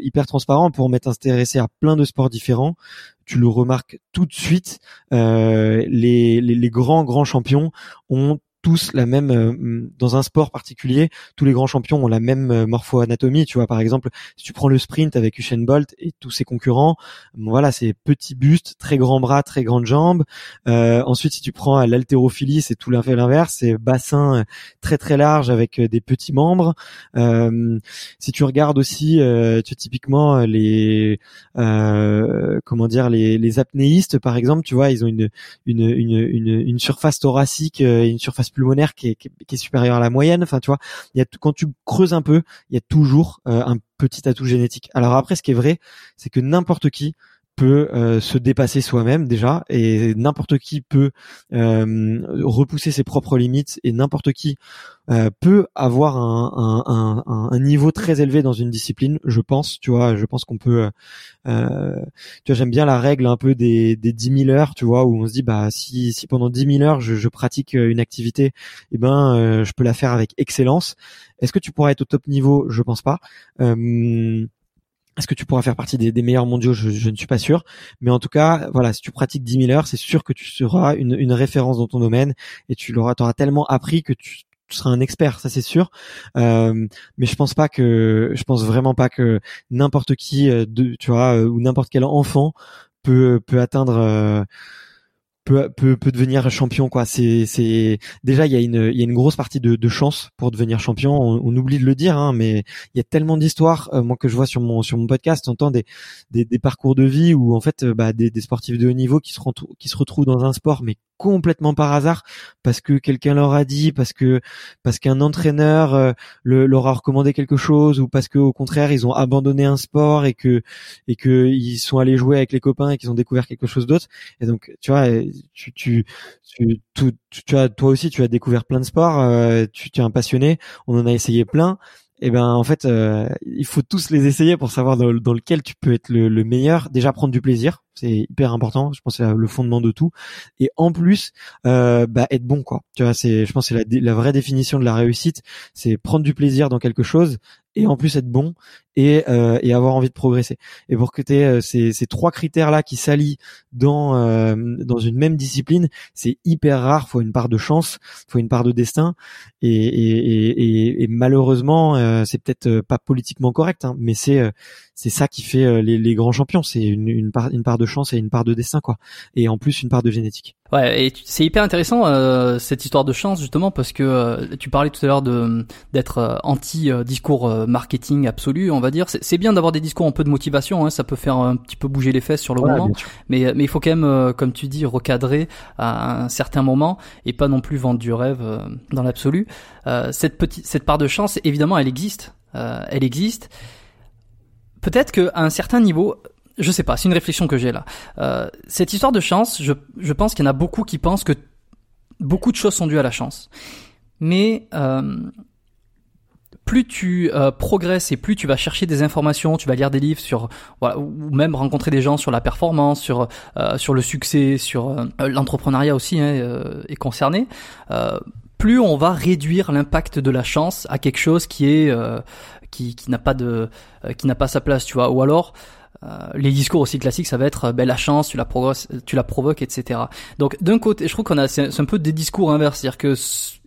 hyper transparent pour m'être intéressé à plein de sports différents. Tu le remarques tout de suite, les, les, les grands grands champions ont tous la même euh, dans un sport particulier, tous les grands champions ont la même euh, morpho-anatomie. Tu vois, par exemple, si tu prends le sprint avec Usain Bolt et tous ses concurrents, voilà, c'est petit buste, très grand bras, très grandes jambes. Euh, ensuite, si tu prends l'haltérophilie, c'est tout l'inverse, c'est bassin très très large avec des petits membres. si tu regardes aussi, tu typiquement les comment dire les, les apnéistes, par exemple, tu vois, ils ont une une, une, une, une surface thoracique et une surface pulmonaire qui est, supérieur à la moyenne. Enfin, tu quand tu creuses un peu, il y a toujours euh, un petit atout génétique. Alors après, ce qui est vrai, c'est que n'importe qui peut euh, se dépasser soi-même déjà et n'importe qui peut euh, repousser ses propres limites et n'importe qui euh, peut avoir un, niveau très élevé dans une discipline je pense tu vois je pense qu'on peut tu vois j'aime bien la règle un peu des, des 10 000 heures tu vois où on se dit bah si, si pendant 10 000 heures je, je pratique une activité eh ben je peux la faire avec excellence. Est-ce que tu pourras être au top niveau? Je pense pas est-ce que tu pourras faire partie des, meilleurs mondiaux? Je, ne suis pas sûr. Mais en tout cas, voilà, si tu pratiques 10 000 heures, c'est sûr que tu seras une, référence dans ton domaine et tu l'auras, auras tellement appris que tu, seras un expert, ça c'est sûr. Euh, mais je pense pas que, je pense vraiment pas que n'importe qui, euh, tu vois, euh, ou n'importe quel enfant peut peut atteindre peut, peut, peut devenir champion quoi. C'est c'est déjà il y a une il y a une grosse partie de, de chance pour devenir champion. On, oublie de le dire hein, mais il y a tellement d'histoires euh, moi que je vois sur mon sur mon podcast, j'entends des, des, des parcours de vie où en fait euh, bah, des, des sportifs de haut niveau qui se qui se retrouvent dans un sport mais complètement par hasard parce que quelqu'un leur a dit parce que parce qu'un entraîneur euh, le, leur a recommandé quelque chose ou parce que au contraire ils ont abandonné un sport et que et que ils sont allés jouer avec les copains et qu'ils ont découvert quelque chose d'autre. Et donc tu vois tu tu tu, tu, as toi aussi tu as découvert plein de sports euh, tu, tu es un passionné on en a essayé plein. Eh ben en fait euh, il faut tous les essayer pour savoir dans, dans lequel tu peux être le, le meilleur. Déjà prendre du plaisir c'est hyper important. Je pense c'est le fondement de tout. Et en plus euh, bah, être bon quoi. Tu vois c'est je pense c'est la, vraie définition de la réussite c'est prendre du plaisir dans quelque chose et en plus être bon et, euh, et avoir envie de progresser. Et pour que tu euh, ces, ces trois critères là qui s'allient dans euh, dans une même discipline c'est hyper rare. Faut une part de chance faut une part de destin. Et, et, et, et malheureusement euh, c'est peut-être pas politiquement correct hein, mais c'est c'est ça qui fait les, les grands champions. C'est une, une part une part de chance et une part de destin quoi et en plus une part de génétique Ouais, et c'est hyper intéressant euh, cette histoire de chance justement parce que euh, tu parlais tout à l'heure de d'être euh, anti discours marketing absolu, on va dire. C'est bien d'avoir des discours un peu de motivation, hein, ça peut faire un petit peu bouger les fesses sur le moment, mais mais il faut quand même, comme tu dis, recadrer à un certain moment et pas non plus vendre du rêve dans l'absolu. cette petite cette part de chance, évidemment, elle existe, elle existe. Peut-être qu'à un certain niveau, je sais pas, c'est une réflexion que j'ai là. Euh, cette histoire de chance, je, je pense qu'il y en a beaucoup qui pensent que beaucoup de choses sont dues à la chance. Mais euh, plus tu euh, progresses et plus tu vas chercher des informations, tu vas lire des livres sur, voilà, ou même rencontrer des gens sur la performance, sur euh, sur le succès, sur euh, l'entrepreneuriat aussi hein, est concerné. plus on va réduire l'impact de la chance à quelque chose qui est qui, qui n'a pas de qui n'a pas sa place, tu vois, ou alors euh, les discours aussi classiques, ça va être ben, la chance, tu la, tu la provoques, etc. Donc d'un côté, je trouve qu'on a c'est un peu des discours inverses, c'est-à-dire que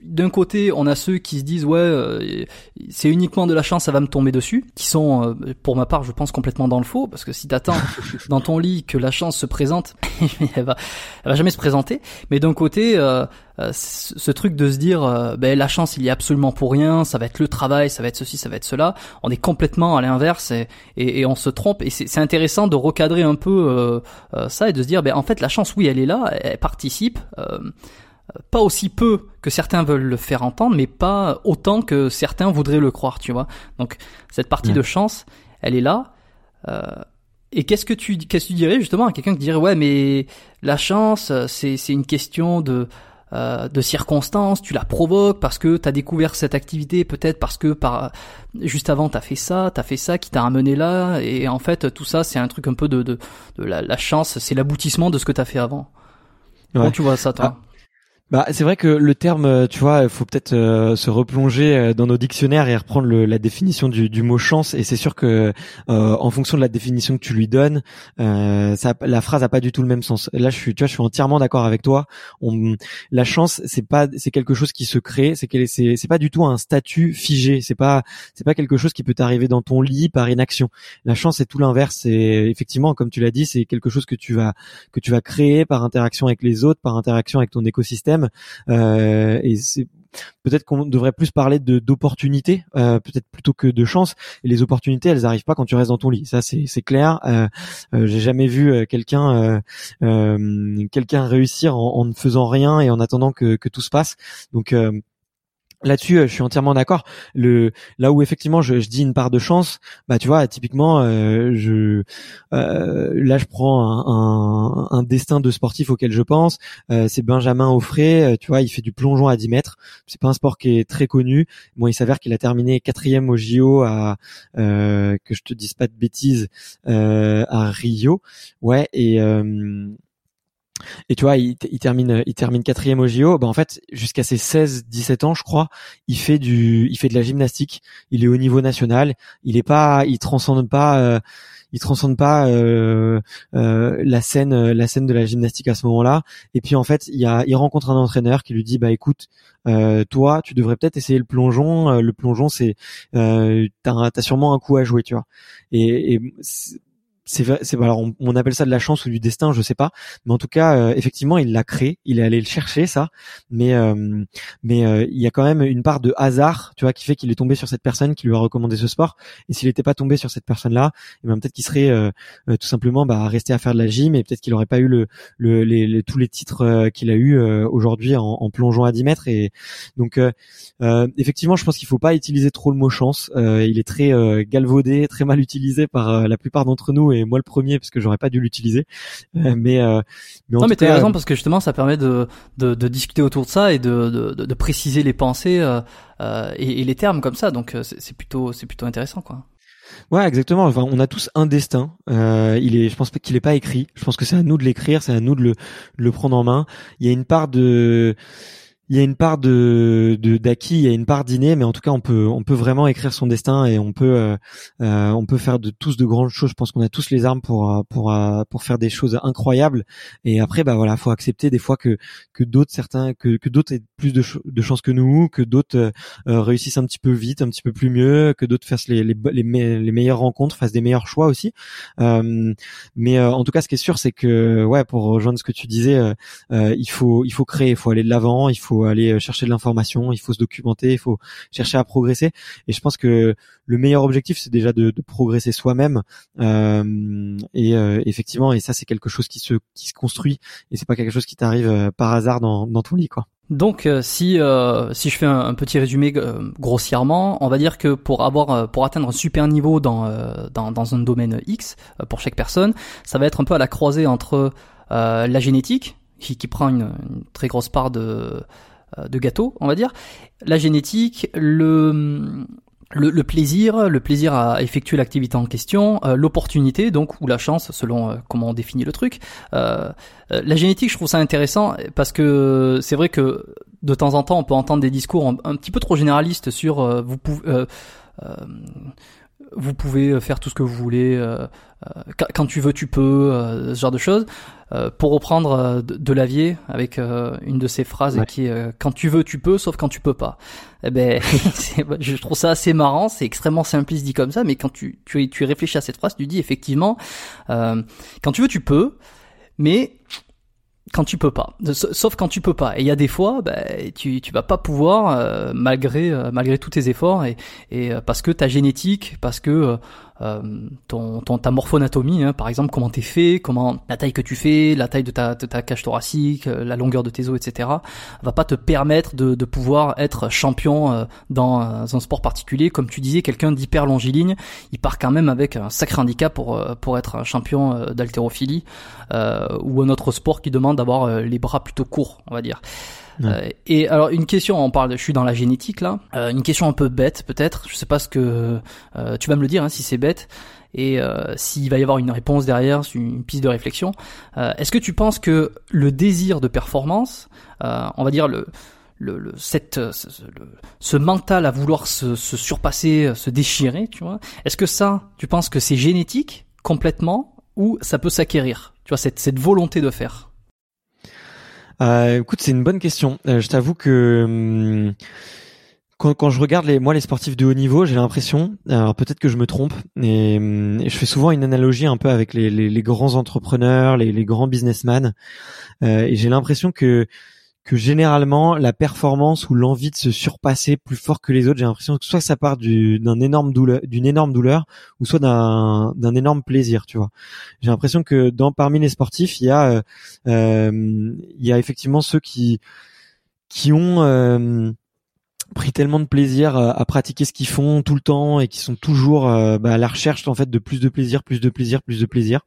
d'un côté, on a ceux qui se disent ouais, euh, c'est uniquement de la chance, ça va me tomber dessus, qui sont, euh, pour ma part, je pense complètement dans le faux, parce que si t'attends dans ton lit que la chance se présente, elle va, elle va jamais se présenter. Mais d'un côté, euh, ce truc de se dire, ben la chance, il y a absolument pour rien, ça va être le travail, ça va être ceci, ça va être cela. On est complètement à l'inverse et, et, on se trompe. Et c'est intéressant de recadrer un peu ça et de se dire, ben en fait, la chance, oui, elle est là, elle participe pas aussi peu que certains veulent le faire entendre, mais pas autant que certains voudraient le croire, tu vois. Donc cette partie de chance, elle est là. Euh, et qu'est-ce que tu qu'est-ce que tu dirais justement à quelqu'un qui dirait ouais mais la chance c'est c'est une question de euh, de circonstances, tu la provoques parce que t'as découvert cette activité, peut-être parce que par juste avant t'as fait ça, t'as fait ça qui t'a amené là, et en fait tout ça c'est un truc un peu de de, de la, la, chance, c'est l'aboutissement de ce que t'as fait avant. Ouais. Comment tu vois ça toi? Ah, bah, c'est vrai que le terme, euh, tu vois, il faut peut-être euh, se replonger euh, dans nos dictionnaires et reprendre le, la définition du, du, mot chance. Et c'est sûr que, en fonction de la définition que tu lui donnes, ça, la phrase a pas du tout le même sens. Là, je suis, tu vois, je suis entièrement d'accord avec toi. La chance, c'est pas, c'est quelque chose qui se crée. C'est c'est, c'est pas du tout un statut figé. C'est pas, c'est pas quelque chose qui peut t'arriver dans ton lit par inaction. La chance, c'est tout l'inverse. C'est effectivement, comme tu l'as dit, c'est quelque chose que tu vas, que tu vas créer par interaction avec les autres, par interaction avec ton écosystème euh, et c'est peut-être qu'on devrait plus parler de d'opportunités euh, peut-être plutôt que de chance. Et les opportunités elles arrivent pas quand tu restes dans ton lit. Ça c'est c'est clair. Euh, j'ai jamais vu quelqu'un quelqu'un réussir en, en, ne faisant rien et en attendant que que tout se passe. Donc Là-dessus, euh, je suis entièrement d'accord. Le là où effectivement je, je, dis une part de chance, bah tu vois, typiquement, euh, je euh, là je prends un, un, un, destin de sportif auquel je pense. Euh, c'est Benjamin Offray, tu vois, il fait du plongeon à 10 mètres. C'est pas un sport qui est très connu. Bon, il s'avère qu'il a terminé quatrième au JO à que je te dise pas de bêtises à Rio. Ouais et et tu vois, il, termine, il termine quatrième au JO. Bah en fait, jusqu'à ses 16-17 ans, je crois, il fait du, il fait de la gymnastique. Il est au niveau national. Il est pas, il transcende pas, euh, il transcende pas euh, euh, la scène, la scène de la gymnastique à ce moment-là. Et puis en fait, il y a, il rencontre un entraîneur qui lui dit, bah écoute, toi, tu devrais peut-être essayer le plongeon. le plongeon, c'est, t'as, as sûrement un coup à jouer, tu vois. Et, et c'est alors on, appelle ça de la chance ou du destin, je sais pas, mais en tout cas euh, effectivement il l'a créé, il est allé le chercher ça, mais euh, mais euh, il y a quand même une part de hasard, tu vois, qui fait qu'il est tombé sur cette personne qui lui a recommandé ce sport. Et s'il n'était pas tombé sur cette personne-là, et eh ben peut-être qu'il serait tout simplement bah, resté à faire de la gym et peut-être qu'il aurait pas eu le, le tous les titres qu'il a eu aujourd'hui en, en, plongeant à 10 mètres. Et donc effectivement, je pense qu'il faut pas utiliser trop le mot chance. il est très galvaudé, très mal utilisé par la plupart d'entre nous moi le premier parce que j'aurais pas dû l'utiliser. Euh, mais euh, mais non, mais t'as raison parce que justement ça permet de, de, de discuter autour de ça et de, de, de préciser les pensées euh, et, et, les termes comme ça. Donc c'est plutôt c'est plutôt intéressant quoi. Ouais, exactement. Enfin, on a tous un destin. Euh, il est, je pense qu'il est pas écrit. Je pense que c'est à nous de l'écrire, c'est à nous de le, de le prendre en main. Il y a une part de il y a une part de d'acquis, il y a une part d'inné, mais en tout cas on peut on peut vraiment écrire son destin et on peut euh, euh on peut faire de tous de grandes choses. Je pense qu'on a tous les armes pour euh, pour euh, pour faire des choses incroyables. Et après bah voilà, faut accepter des fois que que d'autres certains que que d'autres aient plus de, de chance que nous, que d'autres réussissent un petit peu vite, un petit peu plus mieux, que d'autres fassent les les, les, les meilleures rencontres, fassent des meilleurs choix aussi. mais en tout cas, ce qui est sûr, c'est que ouais, pour rejoindre ce que tu disais, il faut il faut créer, il faut aller de l'avant, il faut aller euh, chercher de l'information, il faut se documenter, il faut chercher à progresser. Et je pense que le meilleur objectif, c'est déjà de, progresser soi-même. Euh, et euh, effectivement, et ça, c'est quelque chose qui se qui se construit. Et c'est pas quelque chose qui t'arrive par hasard dans, dans ton lit, quoi. Donc si si je fais un, petit résumé grossièrement, on va dire que pour avoir pour atteindre un super niveau dans dans, dans un domaine X pour chaque personne, ça va être un peu à la croisée entre la génétique qui, qui prend une, une, très grosse part de euh, de gâteau, on va dire. La génétique, le, le, plaisir, le plaisir à effectuer l'activité en question, euh, l'opportunité donc ou la chance selon euh, comment on définit le truc. la génétique, je trouve ça intéressant parce que c'est vrai que de temps en temps on peut entendre des discours un, petit peu trop généralistes sur vous pouvez vous pouvez faire tout ce que vous voulez quand tu veux tu peux ce genre de choses euh, pour reprendre euh, de, Lavier avec euh, une de ses phrases qui est quand tu veux tu peux sauf quand tu peux pas. Eh ben je trouve ça assez marrant, c'est extrêmement simpliste dit comme ça mais quand tu tu tu réfléchis à cette phrase, tu dis effectivement quand tu veux tu peux mais quand tu peux pas, sauf quand tu peux pas. Et il y a des fois, ben, tu tu vas pas pouvoir malgré malgré tous tes efforts et et parce que ta génétique, parce que euh, ton, ton, ta morphonatomie, hein, par exemple, comment t'es fait, comment la taille que tu fais, la taille de ta, de ta cage thoracique, euh, la longueur de tes os, etc., va pas te permettre de, de pouvoir être champion euh, dans un sport particulier. Comme tu disais, quelqu'un d'hyper longiligne, il part quand même avec un sacré handicap pour pour être un champion d'haltérophilie ou un autre sport qui demande d'avoir les bras plutôt courts, on va dire. Euh, et alors une question, on parle, je suis dans la génétique là, euh, une question un peu bête peut-être, je sais pas ce que euh, tu vas me le dire hein, si c'est bête et s'il va y avoir une réponse derrière, une piste de réflexion. Est-ce que tu penses que le désir de performance, on va dire le le, cette, ce, mental à vouloir se, se, surpasser, se déchirer, tu vois. Est-ce que ça, tu penses que c'est génétique complètement ou ça peut s'acquérir Tu vois cette, cette volonté de faire? Euh, écoute, c'est une bonne question. Euh, je t'avoue que hum, quand, je regarde les, moi les sportifs de haut niveau, j'ai l'impression, alors peut-être que je me trompe, et, hum, je fais souvent une analogie un peu avec les grands entrepreneurs, les, les grands businessmen, euh, et j'ai l'impression que que généralement la performance ou l'envie de se surpasser plus fort que les autres, j'ai l'impression que soit ça part d'un énorme douleur, d'une énorme douleur, ou soit d'un d'un énorme plaisir, tu vois. J'ai l'impression que dans parmi les sportifs, il y a euh, euh il y a effectivement ceux qui qui ont euh, pris tellement de plaisir à, pratiquer ce qu'ils font tout le temps et qui sont toujours euh, bah, à la recherche en fait de plus de plaisir, plus de plaisir, plus de plaisir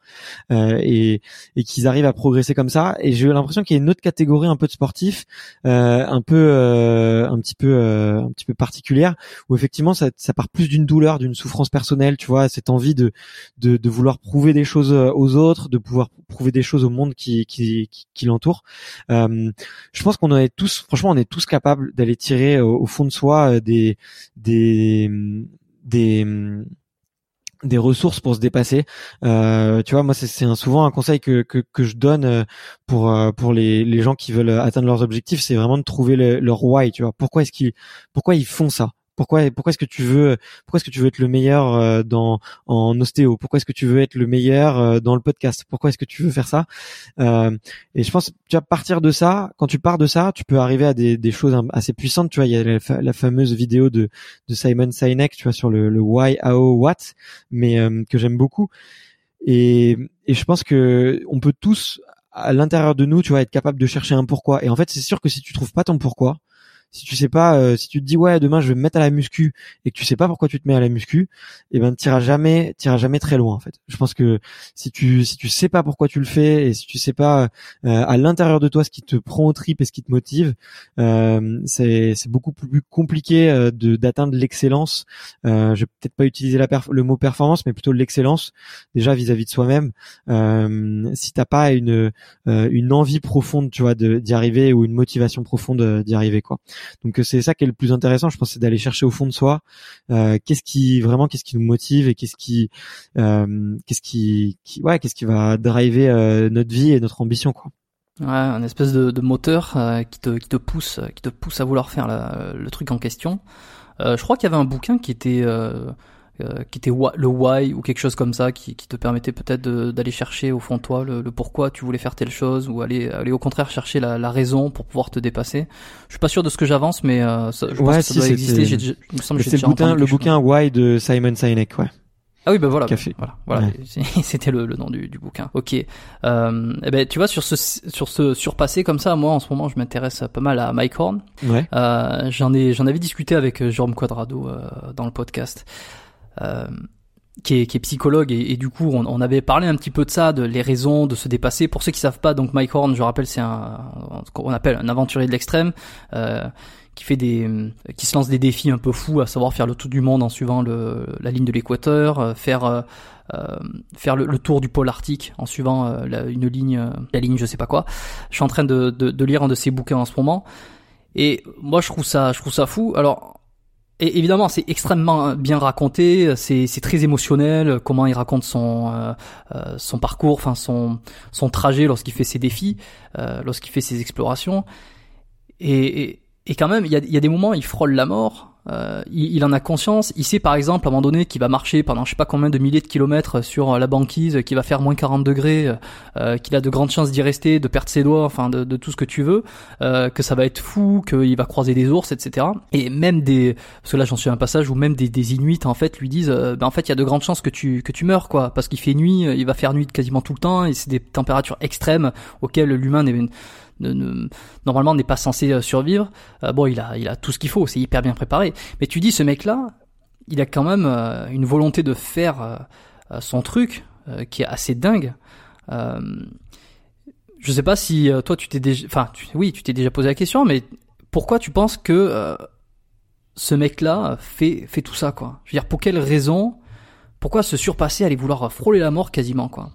euh, et, et qu'ils arrivent à progresser comme ça. Et j'ai l'impression qu'il y a une autre catégorie un peu de sportifs, euh, un peu euh, un petit peu un petit peu particulière où effectivement ça, ça part plus d'une douleur, d'une souffrance personnelle, tu vois, cette envie de, de, de vouloir prouver des choses aux autres, de pouvoir prouver des choses au monde qui qui, qui, qui l'entoure. je pense qu'on est tous, franchement, on est tous capables d'aller tirer au fond de soi euh, des ressources pour se dépasser. Euh, tu vois, moi c'est souvent un conseil que, que, je donne euh, pour pour les, les gens qui veulent atteindre leurs objectifs, c'est vraiment de trouver leur why. Tu vois, pourquoi est-ce qu'ils pourquoi ils font ça? Pourquoi pourquoi est-ce que tu veux pourquoi est-ce que tu veux être le meilleur euh, dans en ostéo? Pourquoi est-ce que tu veux être le meilleur euh, dans le podcast? Pourquoi est-ce que tu veux faire ça? Euh, Et je pense tu vas partir de ça. Quand tu pars de ça, tu peux arriver à des, des choses assez puissantes. Tu vois, il y a la, fameuse vidéo de de Simon Sinek, tu vois, sur le, le why, how, what, mais que j'aime beaucoup. Et, et je pense que on peut tous à l'intérieur de nous, tu vas être capable de chercher un pourquoi. Et en fait, c'est sûr que si tu trouves pas ton pourquoi, si tu sais pas, euh, si tu te dis ouais demain je vais me mettre à la muscu et que tu sais pas pourquoi tu te mets à la muscu, et eh ben t'iras jamais, t'iras jamais très loin en fait. Je pense que si tu si tu sais pas pourquoi tu le fais et si tu sais pas euh, à l'intérieur de toi ce qui te prend au trip et ce qui te motive, euh, c'est c'est beaucoup plus compliqué euh, de d'atteindre l'excellence. Euh, je vais peut-être pas utiliser la le mot performance, mais plutôt l'excellence déjà vis-à-vis de soi-même. Euh, si t'as pas une une envie profonde, tu vois, d'y arriver ou une motivation profonde d'y arriver quoi. Donc euh, c'est ça qui est le plus intéressant, je pense, c'est d'aller chercher au fond de soi euh, qu'est-ce qui vraiment qu'est-ce qui nous motive et qu'est-ce qui euh, qu'est-ce qui, ouais qu'est-ce qui va driver euh, notre vie et notre ambition quoi. Ouais, un espèce de, de moteur euh, qui te qui te pousse qui te pousse à vouloir faire la, le truc en question. je crois qu'il y avait un bouquin qui était euh, qui était le why ou quelque chose comme ça qui, qui te permettait peut-être d'aller chercher au fond de toi le, pourquoi tu voulais faire telle chose ou aller aller au contraire chercher la, la raison pour pouvoir te dépasser. Je suis pas sûr de ce que j'avance mais euh, ça, je pense que ça doit exister. Il me semble que c'est le bouquin le bouquin Why de Simon Sinek ouais. Ah oui, ben voilà. Café. Voilà, voilà. C'était le, le, nom du, du bouquin. Ok. Euh, eh ben, tu vois, sur ce, sur ce surpassé comme ça, moi, en ce moment, je m'intéresse pas mal à Mike Horn. Ouais. Euh, j'en ai, j'en avais discuté avec Jérôme Quadrado euh, dans le podcast. Euh, qui est, qui est, psychologue et, du coup on, on, avait parlé un petit peu de ça, de les raisons de se dépasser. Pour ceux qui savent pas, donc Mike Horn, je rappelle, c'est un qu'on appelle un aventurier de l'extrême. Euh, qui fait des qui se lance des défis un peu fous à savoir faire le tour du monde en suivant le, la ligne de l'équateur euh, faire euh, faire le, tour du pôle arctique en suivant la, une ligne la ligne je sais pas quoi je suis en train de, de, de, lire un de ses bouquins en ce moment et moi je trouve ça je trouve ça fou alors et évidemment, c'est extrêmement bien raconté, c'est très émotionnel comment il raconte son euh, euh, son parcours, enfin son son trajet lorsqu'il fait ses défis, euh, lorsqu'il fait ses explorations. Et, et, et, quand même, il y a, y a des moments, il frôle la mort. Euh, il, en a conscience. Il sait par exemple à un moment donné qu'il va marcher pendant je sais pas combien de milliers de kilomètres sur la banquise, qu'il va faire moins 40 degrés, euh, qu'il a de grandes chances d'y rester, de perdre ses doigts, enfin de, tout ce que tu veux, euh, que ça va être fou, qu'il va croiser des ours, etc. Et même des, parce que là j'en suis à un passage où même des, des Inuits en fait lui disent, ben en fait il y a de grandes chances que tu que tu meurs quoi, parce qu'il fait nuit, il va faire nuit quasiment tout le temps et c'est des températures extrêmes auxquelles l'humain n'est ne, normalement n'est pas censé euh, survivre. Euh, bon, il a, il tout ce qu'il faut, c'est hyper bien préparé. Mais tu dis, ce mec-là, il a quand même euh, une volonté de faire son truc qui est assez dingue. je sais pas si toi tu t'es déjà, enfin, oui, tu t'es déjà posé la question, mais pourquoi tu penses que ce mec-là fait fait tout ça, quoi? Je veux pour quelle raison? Pourquoi se surpasser, aller vouloir frôler la mort quasiment, quoi?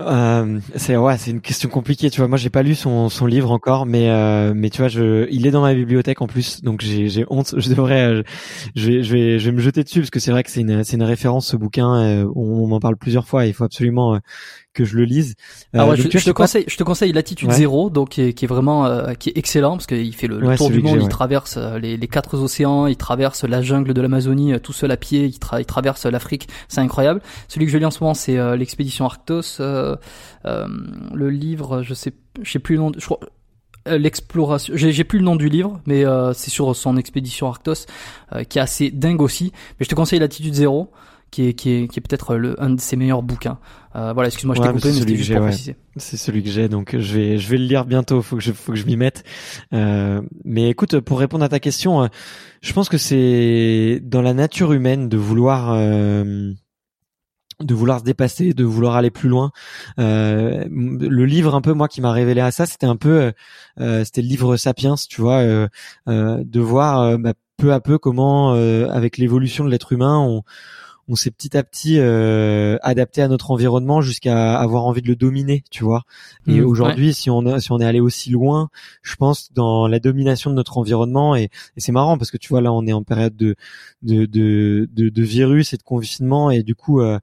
Euh, c'est ouais, c'est une question compliquée. Tu vois, moi j'ai pas lu son, son livre encore, mais euh, mais tu vois, je, il est dans ma bibliothèque en plus, donc j'ai, j'ai honte. Je devrais, euh, je, vais, je vais, je vais me jeter dessus parce que c'est vrai que c'est une, c'est une référence ce bouquin. Euh, on, m'en parle plusieurs fois. Il faut absolument que je le lise. Ah ouais, je, te conseille, je te conseille Latitude Zéro, donc qui est, qui est vraiment euh, qui est excellent parce qu'il fait le, tour du monde, il traverse euh, les, les, quatre océans, il traverse la jungle de l'Amazonie tout seul à pied, il, tra il traverse l'Afrique, c'est incroyable. Celui que je lis en ce moment, c'est l'expédition Arctos. le livre, je sais, je sais plus le nom. De, je crois, l'exploration. J'ai plus le nom du livre, mais c'est sur son expédition Arctos, qui est assez dingue aussi. Mais je te conseille Latitude Zéro qui est, qui est, qui est peut-être un de ses meilleurs bouquins. Euh, voilà, excuse-moi, je t'ai coupé, mais c'était juste pour préciser. C'est celui que j'ai, donc je vais, je vais le lire bientôt. Faut que je, faut que je m'y mette. Euh, mais écoute, pour répondre à ta question, euh, je pense que c'est dans la nature humaine de vouloir. Euh, de vouloir se dépasser, de vouloir aller plus loin. Euh, le livre un peu moi qui m'a révélé à ça, c'était un peu, euh, c'était le livre Sapiens, tu vois, euh, de voir bah, peu à peu comment, avec l'évolution de l'être humain, on, on s'est petit à petit euh, adapté à notre environnement jusqu'à avoir envie de le dominer, tu vois. Et Mmh, aujourd'hui, si on si on est allé aussi loin, je pense dans la domination de notre environnement et, et c'est marrant parce que tu vois là, on est en période de de de de, de virus et de confinement et du coup. Euh,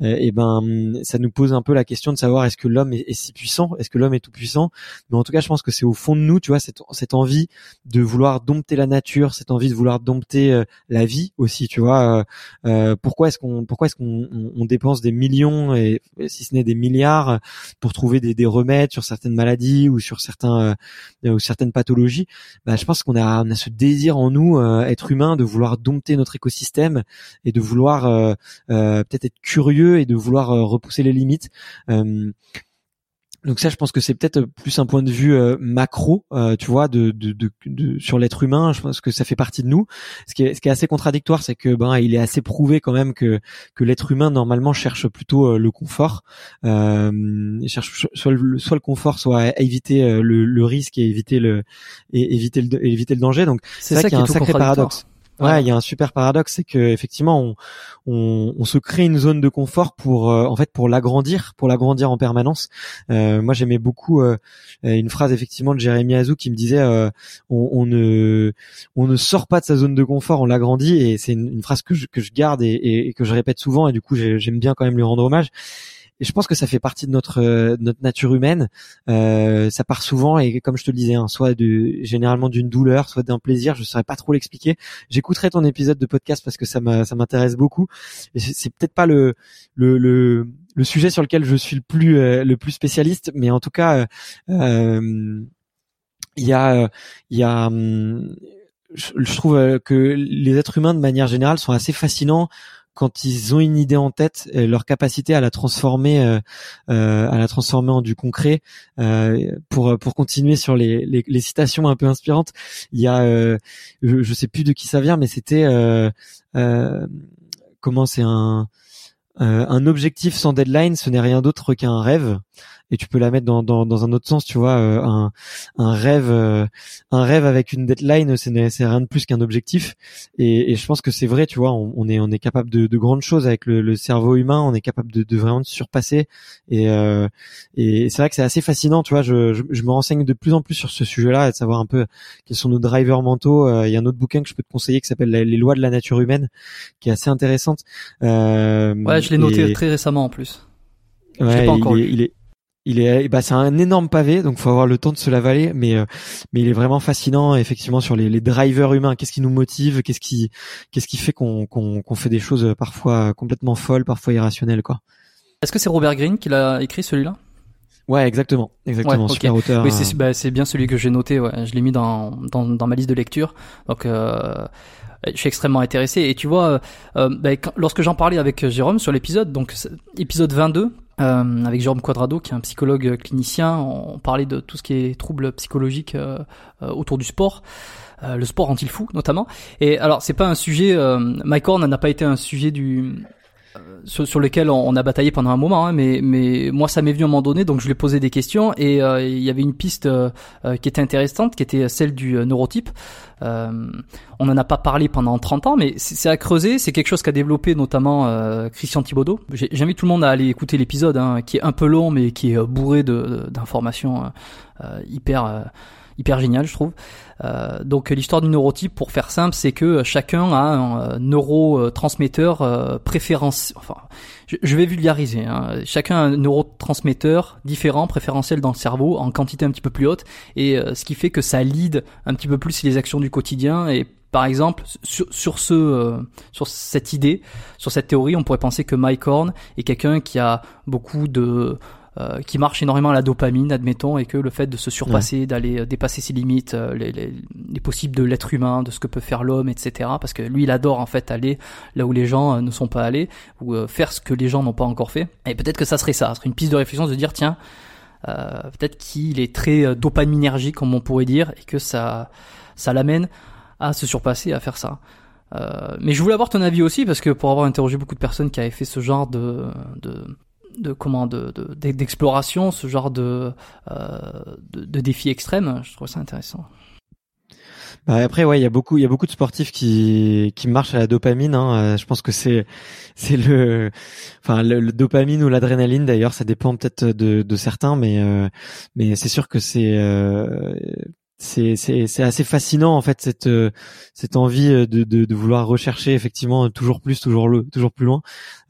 et ben ça nous pose un peu la question de savoir est-ce que l'homme est, est si puissant, est-ce que l'homme est tout puissant? Mais en tout cas, je pense que c'est au fond de nous, tu vois, cette, cette envie de vouloir dompter la nature, cette envie de vouloir dompter euh, la vie aussi, tu vois. Euh, euh, pourquoi est-ce qu'on pourquoi est-ce qu'on on, dépense des millions et si ce n'est des milliards pour trouver des, des remèdes sur certaines maladies ou sur certains euh, ou certaines pathologies? Bah, je pense qu'on a ce désir en nous euh, être humain de vouloir dompter notre écosystème et de vouloir euh, peut-être être curieux et de vouloir repousser les limites. Donc ça, je pense que c'est peut-être plus un point de vue euh, macro, euh, tu vois, de, de, de, de- sur l'être humain. Je pense que ça fait partie de nous. Ce qui est, ce qui est assez contradictoire, c'est que ben il est assez prouvé quand même que que l'être humain normalement cherche plutôt euh, le confort, euh, il cherche soit le, soit le confort, soit éviter euh, le, le risque et éviter le et éviter le éviter le danger. Donc C'est ça qui est un sacré paradoxe. Ouais, il y a un super paradoxe, c'est que effectivement, on, on, on se crée une zone de confort pour, euh, en fait, pour l'agrandir, pour l'agrandir en permanence. Euh, moi, j'aimais beaucoup euh, une phrase effectivement de Jérémy Azou qui me disait, euh, on, on ne, on ne sort pas de sa zone de confort, on l'agrandit, et c'est une, une phrase que je, que je garde et, et- que je répète souvent, et du coup, j'ai- j'aime bien quand même lui rendre hommage. Et je pense que ça fait partie de notre euh, notre nature humaine. Euh, ça part souvent et comme je te le disais, hein, soit de généralement d'une douleur, soit d'un plaisir. Je saurais pas trop l'expliquer. J'écouterai ton épisode de podcast parce que ça m'intéresse beaucoup. Et c'est peut-être pas le, le le sujet sur lequel je suis le plus euh, le plus spécialiste, mais en tout cas, euh, euh, il y a il y a hum, je, trouve que les êtres humains de manière générale sont assez fascinants quand ils ont une idée en tête, euh, leur capacité à la transformer, euh, euh, à la transformer en du concret. Euh, pour pour continuer sur les, les, les citations un peu inspirantes, il y a, euh, je, je sais plus de qui ça vient, mais c'était euh, comment c'est un un objectif sans deadline, ce n'est rien d'autre qu'un rêve. Et tu peux la mettre dans, dans, dans un autre sens, tu vois, euh, un, un rêve, euh, un rêve avec une deadline, ce n'est c'est rien de plus qu'un objectif. Et, et je pense que c'est vrai, tu vois, on, on est on est capable de, de grandes choses avec le, le cerveau humain, on est capable de, de vraiment se surpasser. Et, euh, et c'est vrai que c'est assez fascinant, tu vois. Je, je, je me renseigne de plus en plus sur ce sujet-là et de savoir un peu quels sont nos drivers mentaux. Euh, Il y a un autre bouquin que je peux te conseiller qui s'appelle Les lois de la nature humaine, qui est assez intéressante. Euh, Ouais, je l'ai noté et- très récemment en plus. Je Ouais, pas encore il, est, il est, il est, bah c'est un énorme pavé, donc faut avoir le temps de se l'avaler, mais euh, mais il est vraiment fascinant effectivement sur les, les drivers humains. Qu'est-ce qui nous motive Qu'est-ce qui qu'est-ce qui fait qu'on qu'on qu'on fait des choses euh, parfois complètement folles, parfois irrationnelles, quoi. Est-ce que c'est Robert Greene qui l'a écrit celui-là? Ouais, exactement, exactement, Ouais, super auteur. Oui, euh, c'est bah, c'est bien celui que j'ai noté. Ouais. Je l'ai mis dans, dans dans ma liste de lecture. Donc euh, je suis extrêmement intéressé. Et tu vois, euh, euh, bah, quand- lorsque j'en parlais avec Jérôme sur l'épisode, donc épisode 22. Euh, avec Jérôme Quadrado, qui est un psychologue clinicien, on parlait de tout ce qui est troubles psychologiques euh, euh, autour du sport. Euh, le sport rend-il fou, notamment. Et alors, c'est pas un sujet. Mike Horn n'a pas été un sujet du sur, sur lequel on, on a bataillé pendant un moment, hein, mais, mais moi ça m'est venu à un moment donné, donc je lui ai posé des questions et euh, il y avait une piste euh, euh, qui était intéressante, qui était celle du euh, neurotype. Euh, on n'en a pas parlé pendant 30 ans, mais c'est à creuser. C'est quelque chose qu'a développé notamment euh, Christian Thibaudot. J'invite tout le monde à aller écouter l'épisode, hein, qui est un peu long, mais qui est euh, bourré d'informations euh, euh, hyper euh, hyper génial, je trouve. Euh, donc l'histoire du neurotype, pour faire simple, c'est que chacun a un euh, neurotransmetteur euh, préférence. Enfin, je, je vais vulgariser. Hein. Chacun a un neurotransmetteur différent, préférentiel dans le cerveau, en quantité un petit peu plus haute, et euh, ce qui fait que ça lead un petit peu plus les actions du quotidien. Et par exemple, sur, sur ce, euh, sur cette idée, sur cette théorie, on pourrait penser que Mike Horn est quelqu'un qui a beaucoup de euh, qui marche énormément à la dopamine, admettons, et que le fait de se surpasser, d'aller euh, dépasser ses limites, euh, les, les, les possibles de l'être humain, de ce que peut faire l'homme, etc. Parce que lui, il adore en fait aller là où les gens euh, ne sont pas allés, ou faire ce que les gens n'ont pas encore fait. Et peut-être que ça serait ça, ça serait une piste de réflexion de dire, tiens, euh, peut-être qu'il est très dopaminergique, comme on pourrait dire, et que ça, ça l'amène à se surpasser, à faire ça. Euh, mais je voulais avoir ton avis aussi parce que pour avoir interrogé beaucoup de personnes qui avaient fait ce genre de, de de comment de de- d'exploration, ce genre de, euh, de de défi extrême, je trouve ça intéressant. Bah après ouais, il y a beaucoup il y a beaucoup de sportifs qui qui marchent à la dopamine hein. je pense que c'est c'est le enfin le, dopamine ou l'adrénaline d'ailleurs, ça dépend peut-être de de certains mais mais c'est sûr que c'est c'est c'est assez fascinant en fait cette cette envie de, de, de vouloir rechercher effectivement toujours plus toujours le toujours plus loin.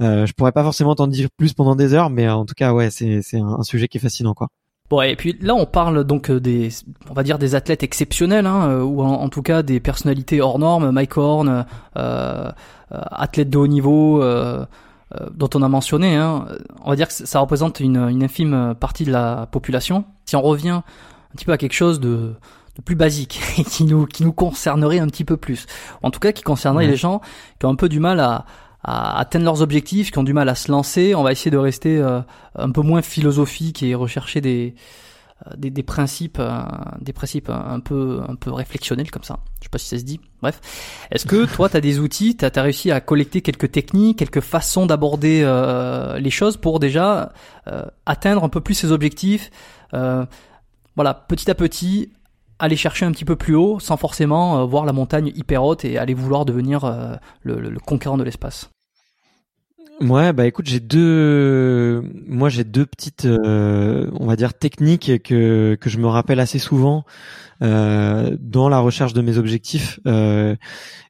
Euh, je pourrais pas forcément t'en dire plus pendant des heures mais en tout cas ouais c'est c'est un, sujet qui est fascinant quoi. Bon et puis là on parle donc euh, des on va dire des athlètes exceptionnels hein, euh, ou en, tout cas des personnalités hors normes. Mike Horn euh, athlète de haut niveau euh, dont on a mentionné hein, on va dire que ça représente une, une infime partie de la population. Si on revient un petit peu à quelque chose de plus basique et qui nous qui nous concernerait un petit peu plus. En tout cas, qui concernerait les gens qui ont un peu du mal à, à atteindre leurs objectifs, qui ont du mal à se lancer. On va essayer de rester euh, un peu moins philosophique et rechercher des euh, des, des, principes, euh, des principes un peu un peu réflexionnels comme ça. Je sais pas si ça se dit. Bref, est-ce que toi, tu as des outils, tu as, réussi à collecter quelques techniques, quelques façons d'aborder les choses pour déjà atteindre un peu plus ses objectifs Voilà, petit à petit, aller chercher un petit peu plus haut sans forcément euh, voir la montagne hyper haute et aller vouloir devenir euh, le, conquérant de l'espace. Ouais, bah écoute, j'ai deux, moi j'ai deux petites, euh, on va dire techniques que que je me rappelle assez souvent dans la recherche de mes objectifs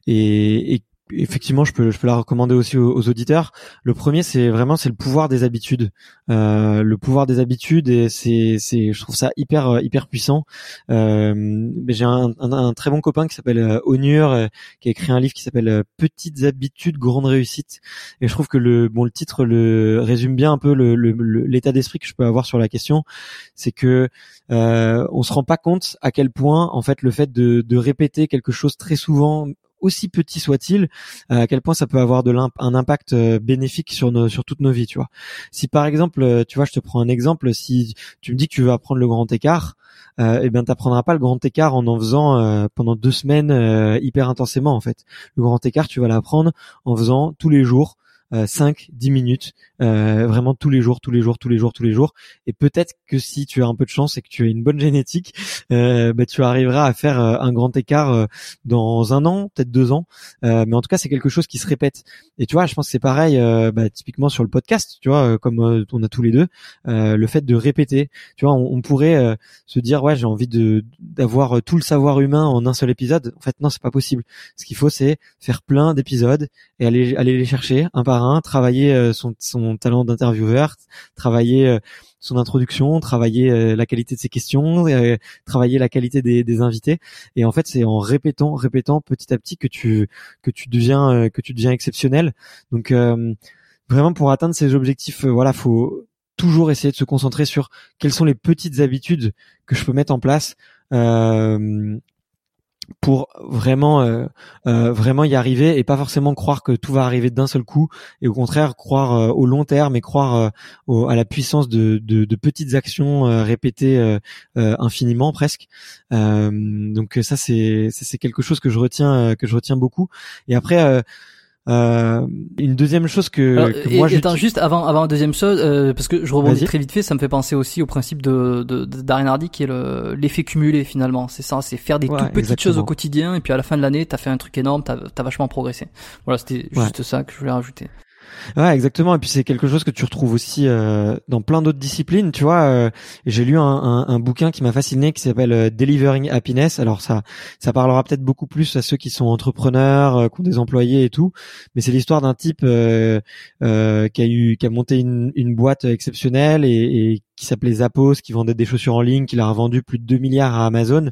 et effectivement, je peux, je peux la recommander aussi aux, auditeurs. Le premier, c'est vraiment, c'est le pouvoir des habitudes. Euh, le pouvoir des habitudes, et c'est, c'est, je trouve ça hyper, euh, hyper puissant. Euh, j'ai un, un, très bon copain qui s'appelle euh, Onur, euh, qui a écrit un livre qui s'appelle Petites habitudes, grande réussite. Et je trouve que le, bon, le titre le résume bien un peu le, l'état d'esprit que je peux avoir sur la question. C'est que on se rend pas compte à quel point, en fait, le fait de, de répéter quelque chose très souvent aussi petit soit-il, euh, à quel point ça peut avoir un impact euh, bénéfique sur nos, sur toutes nos vies, tu vois. Si par exemple, euh, tu vois, je te prends un exemple, si tu me dis que tu veux apprendre le grand écart, euh, eh bien t'apprendras pas le grand écart en en faisant pendant deux semaines hyper intensément en fait. Le grand écart, tu vas l'apprendre en faisant tous les jours 5, 10 minutes, euh, vraiment tous les jours, tous les jours, tous les jours, tous les jours. Et peut-être que si tu as un peu de chance et que tu as une bonne génétique, euh, bah, tu arriveras à faire euh, un grand écart dans un an, peut-être deux ans. mais en tout cas, c'est quelque chose qui se répète. Et tu vois, je pense que c'est pareil, bah, typiquement sur le podcast, tu vois, comme on a tous les deux, le fait de répéter. Tu vois, on, pourrait se dire, ouais, j'ai envie de d'avoir tout le savoir humain en un seul épisode. En fait, non, c'est pas possible. Ce qu'il faut, c'est faire plein d'épisodes et aller aller les chercher un par travailler euh, son, talent d'intervieweur, travailler euh, son introduction, travailler euh, la qualité de ses questions, travailler la qualité des, invités. Et en fait, c'est en répétant, répétant petit à petit que tu que tu deviens que tu deviens exceptionnel. Donc vraiment pour atteindre ces objectifs, voilà, faut toujours essayer de se concentrer sur quelles sont les petites habitudes que je peux mettre en place pour vraiment euh, euh, vraiment y arriver et pas forcément croire que tout va arriver d'un seul coup et au contraire croire euh, au long terme et croire à la puissance de, de, de petites actions répétées infiniment presque. Donc ça c'est c'est quelque chose que je retiens que je retiens beaucoup. Et après euh, une deuxième chose que, que moi, attends, juste avant, avant la deuxième chose, euh, parce que je rebondis très vite fait, ça me fait penser aussi au principe de, de, de Hardy qui est le, l'effet cumulé finalement. C'est ça, c'est faire des toutes petites choses au quotidien et puis à la fin de l'année, t'as fait un truc énorme, t'as, as vachement progressé. Voilà, c'était juste ça que je voulais rajouter. Ouais, exactement. Et puis c'est quelque chose que tu retrouves aussi euh, dans plein d'autres disciplines. Tu vois, euh, j'ai lu un, un, un, bouquin qui m'a fasciné qui s'appelle euh, Delivering Happiness. Alors ça, ça parlera peut-être beaucoup plus à ceux qui sont entrepreneurs, euh, qui ont des employés et tout. Mais c'est l'histoire d'un type euh, qui a eu, qui a monté une, une boîte exceptionnelle et, et qui s'appelait Zappos, qui vendait des chaussures en ligne, qui l'a revendu plus de 2 milliards à Amazon.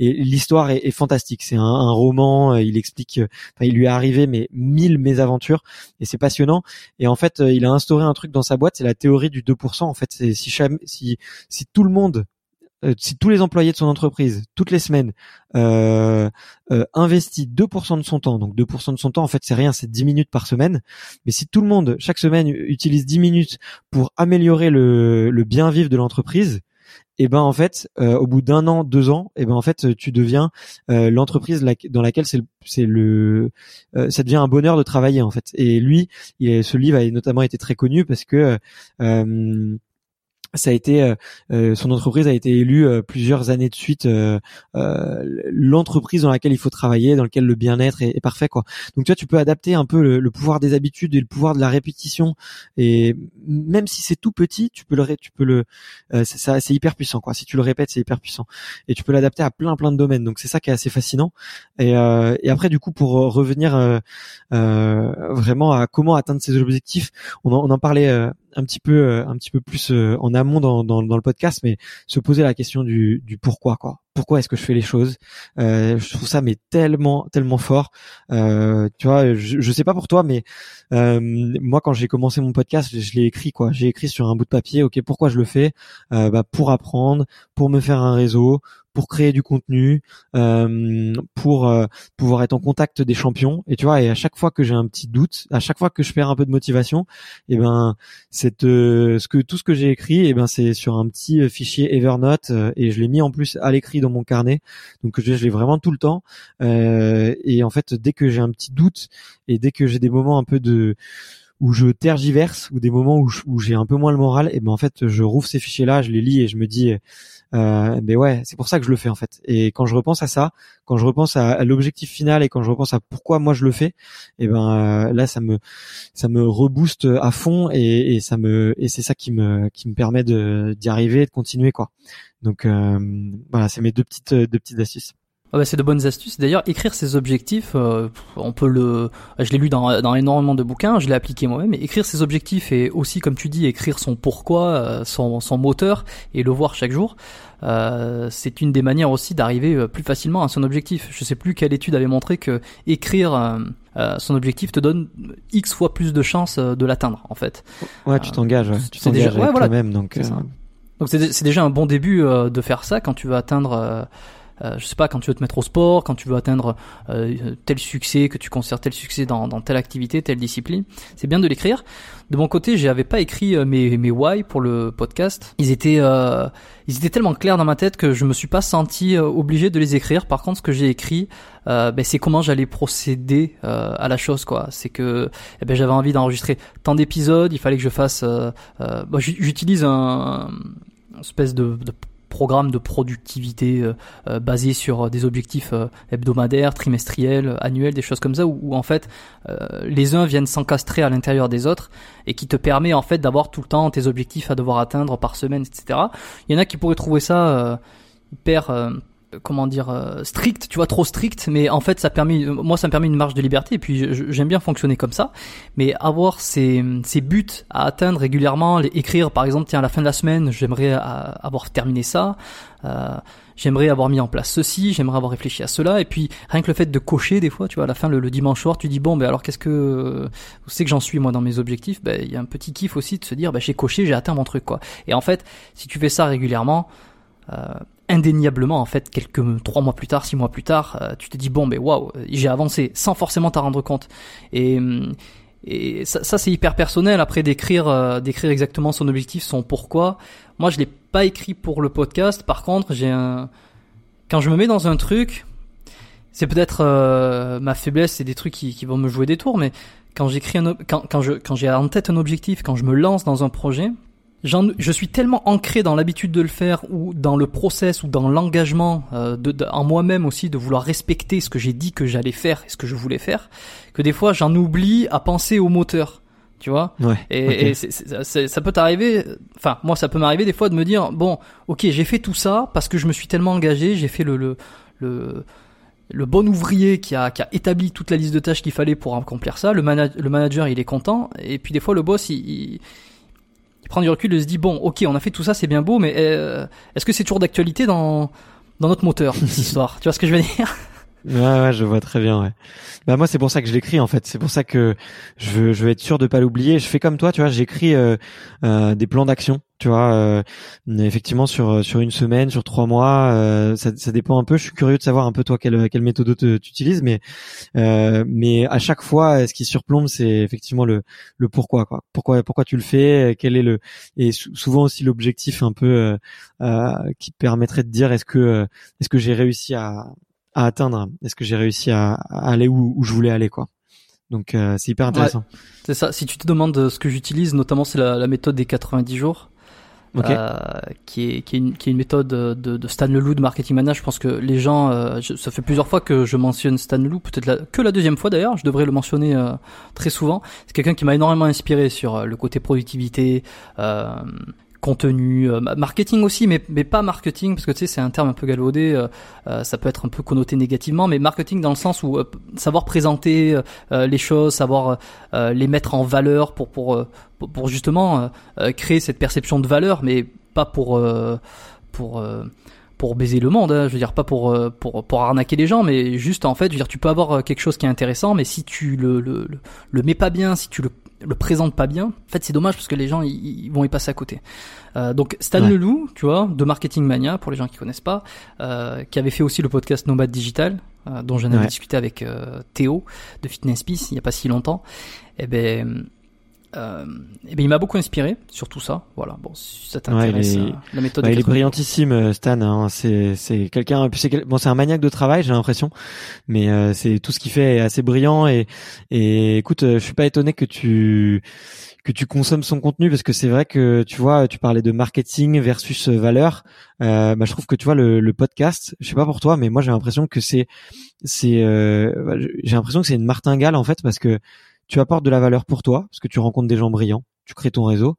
Et l'histoire est, fantastique. C'est un, un, roman. Il explique, enfin, il lui est arrivé mais mille mésaventures et c'est passionnant. Et en fait, il a instauré un truc dans sa boîte, c'est la théorie du 2%. En fait, c'est si, si si tout le monde euh, si tous les employés de son entreprise, toutes les semaines, euh, euh, investit 2% de son temps, donc 2% de son temps, en fait, c'est rien, c'est 10 minutes par semaine. Mais si tout le monde, chaque semaine, utilise 10 minutes pour améliorer le, le bien vivre de l'entreprise, et eh ben en fait, euh, au bout d'un an, deux ans, et eh ben en fait, tu deviens euh, l'entreprise dans laquelle c'est le, le, ça devient un bonheur de travailler en fait. Et lui, il, ce livre a notamment été très connu parce que ça a été euh, euh, son entreprise a été élue euh, plusieurs années de suite l'entreprise dans laquelle il faut travailler dans laquelle le bien-être est, parfait quoi. Donc tu vois tu peux adapter un peu le, pouvoir des habitudes et le pouvoir de la répétition. Et même si c'est tout petit tu peux le tu peux le ça c'est hyper puissant quoi. Si tu le répètes c'est hyper puissant. Et tu peux l'adapter à plein plein de domaines. Donc c'est ça qui est assez fascinant. Et, et après du coup pour revenir vraiment à comment atteindre ses objectifs on en, on en parlait un petit peu euh, un petit peu plus euh, en amont dans, dans, dans, le podcast mais se poser la question du, du pourquoi quoi pourquoi est-ce que je fais les choses euh, je trouve ça mais tellement tellement fort. Euh, tu vois je, je sais pas pour toi mais euh, moi quand j'ai commencé mon podcast je, l'ai écrit quoi. J'ai écrit sur un bout de papier ok pourquoi je le fais? Bah, pour apprendre pour me faire un réseau pour créer du contenu, euh, pour euh, pouvoir être en contact des champions. Et tu vois, et à chaque fois que j'ai un petit doute, à chaque fois que je perds un peu de motivation, et eh ben c'est euh, ce que tout ce que j'ai écrit, et eh ben c'est sur un petit fichier Evernote et je l'ai mis en plus à l'écrit mon carnet. Donc je, l'ai vraiment tout le temps. et en fait, dès que j'ai un petit doute et dès que j'ai des moments un peu de où je tergiverse ou des moments où, où j'ai un peu moins le moral, et ben en fait je rouvre ces fichiers-là, je les lis et je me dis euh, mais ouais, c'est pour ça que je le fais en fait. Et quand je repense à ça, quand je repense à, l'objectif final et quand je repense à pourquoi moi je le fais, et ben euh, là ça me ça me rebooste à fond et, et ça me et c'est ça qui me qui me permet de d'y arriver et de continuer quoi. Donc euh, voilà, c'est mes deux petites deux petites astuces. Ah bah, c'est de bonnes astuces. D'ailleurs, écrire ses objectifs, euh, on peut le. Je l'ai lu dans, dans, énormément de bouquins, je l'ai appliqué moi-même. Écrire ses objectifs et aussi, comme tu dis, écrire son pourquoi, euh, son, son moteur et le voir chaque jour, euh, c'est une des manières aussi d'arriver euh, plus facilement à son objectif. Je sais plus quelle étude avait montré que écrire son objectif te donne x fois plus de chances de l'atteindre, en fait. Ouais, tu t'engages. Ouais. Tu t'engages avec ouais, toi-même, donc. Donc c'est déjà un bon début de faire ça quand tu veux atteindre euh, je sais pas, quand tu veux te mettre au sport, quand tu veux atteindre euh, tel succès, que tu considères tel succès dans, telle activité, telle discipline, c'est bien de l'écrire. De mon côté, j'avais pas écrit euh, mes, mes why pour le podcast. Ils étaient, euh, ils étaient tellement clairs dans ma tête que je me suis pas senti obligé de les écrire. Par contre, ce que j'ai écrit, euh, ben, c'est comment j'allais procéder euh, à la chose quoi. C'est que eh ben, j'avais envie d'enregistrer tant d'épisodes, il fallait que je fasse. Euh, bah, j'utilise un, espèce de programme de productivité euh, euh, basé sur des objectifs euh, hebdomadaires, trimestriels, annuels, des choses comme ça, où, en fait les uns viennent s'encastrer à l'intérieur des autres et qui te permet en fait d'avoir tout le temps tes objectifs à devoir atteindre par semaine, etc. Il y en a qui pourraient trouver ça hyper comment dire euh, strict tu vois trop strict mais en fait ça permet moi ça me permet une marge de liberté et puis j'aime bien fonctionner comme ça. Mais avoir ces, ces buts à atteindre régulièrement les écrire par exemple tiens à la fin de la semaine j'aimerais euh, avoir terminé ça euh, j'aimerais avoir mis en place ceci j'aimerais avoir réfléchi à cela et puis rien que le fait de cocher des fois tu vois à la fin le, dimanche soir tu dis bon ben alors qu'est-ce que savez que j'en suis moi dans mes objectifs? Ben il y a un petit kiff aussi de se dire ben j'ai coché j'ai atteint mon truc quoi. Et en fait si tu fais ça régulièrement euh, indéniablement en fait quelques trois mois plus tard, six mois plus tard, euh, tu te dis bon ben waouh, j'ai avancé sans forcément t'en rendre compte. Et et ça, ça c'est hyper personnel après d'écrire euh, d'écrire exactement son objectif, son pourquoi. Moi je l'ai pas écrit pour le podcast. Par contre j'ai un quand je me mets dans un truc, c'est peut-être euh, ma faiblesse, c'est des trucs qui, qui, vont me jouer des tours, mais quand j'écris un quand quand quand j'ai en tête un objectif, quand je me lance dans un projet, je suis tellement ancré dans l'habitude de le faire ou dans le process ou dans l'engagement euh, de, en moi-même aussi de vouloir respecter ce que j'ai dit que j'allais faire et ce que je voulais faire que des fois j'en oublie à penser au moteur tu vois? Ouais, et, ça peut t'arriver enfin moi ça peut m'arriver des fois de me dire bon ok j'ai fait tout ça parce que je me suis tellement engagé j'ai fait le le, le le bon ouvrier qui a, qui a établi toute la liste de tâches qu'il fallait pour accomplir ça, le, le manager il est content, et puis des fois le boss il prendre du recul et se dit bon, ok, on a fait tout ça, c'est bien beau, mais euh, est-ce que c'est toujours d'actualité dans dans notre moteur cette histoire? Tu vois ce que je veux dire? Ouais, ouais, je vois très bien. Ouais. Bah moi, c'est pour ça que je l'écris en fait. C'est pour ça que je veux, je veux être sûr de pas l'oublier. Je fais comme toi, tu vois. J'écris euh, euh, des plans d'action, tu vois. Euh, effectivement, sur sur une semaine, sur trois mois, euh, ça, ça dépend un peu. Je suis curieux de savoir un peu toi quelle quelle méthode tu utilises, mais euh, mais à chaque fois, ce qui surplombe, c'est effectivement le le pourquoi, quoi. Pourquoi pourquoi tu le fais Quel est le et souvent aussi l'objectif un peu qui permettrait de dire est-ce que est-ce que j'ai réussi à à atteindre Est-ce que j'ai réussi à, aller où, je voulais aller quoi Donc euh, c'est hyper intéressant. c'est ça. Si tu te demandes ce que j'utilise, notamment c'est la, méthode des 90 jours. Euh, qui, est, qui, est une, qui est une méthode de, de Stan Leloup de Marketing Mania. Je pense que les gens, euh, ça fait plusieurs fois que je mentionne Stan Leloup, peut-être que la deuxième fois d'ailleurs, je devrais le mentionner euh, très souvent. C'est quelqu'un qui m'a énormément inspiré sur le côté productivité, contenu, marketing aussi, mais, mais pas marketing, parce que tu sais, c'est un terme un peu galvaudé, ça peut être un peu connoté négativement, mais marketing dans le sens où savoir présenter les choses, savoir les mettre en valeur pour, pour, pour justement euh, euh, créer cette perception de valeur, mais pas pour euh, pour pour baiser le monde, hein. je veux dire pas pour, pour pour arnaquer les gens, mais juste en fait, dire tu peux avoir quelque chose qui est intéressant, mais si tu le le, le, mets pas bien, si tu le le présentes pas bien, en fait c'est dommage parce que les gens ils, vont y passer à côté. donc Stan Leloup, tu vois, de Marketing Mania pour les gens qui connaissent pas, qui avait fait aussi le podcast Nomade Digital, dont j'en avais discuté avec Théo de Fitness Peace il y a pas si longtemps. Et eh ben euh, et bien il m'a beaucoup inspiré sur tout ça. Voilà. Bon, si ça t'intéresse, euh, la méthode. il est brillantissime, euh, Stan. Hein. C'est c'est quelqu'un. C'est bon, c'est un maniaque de travail, j'ai l'impression. Mais euh, c'est tout ce qu'il fait est assez brillant. Et et écoute, je suis pas étonné que tu que tu consommes son contenu parce que c'est vrai que tu vois, tu parlais de marketing versus valeur. Euh, bah, je trouve que tu vois le, le podcast. Je sais pas pour toi, mais moi j'ai l'impression que c'est c'est bah, j'ai l'impression que c'est une martingale en fait parce que tu apportes de la valeur pour toi parce que tu rencontres des gens brillants, tu crées ton réseau,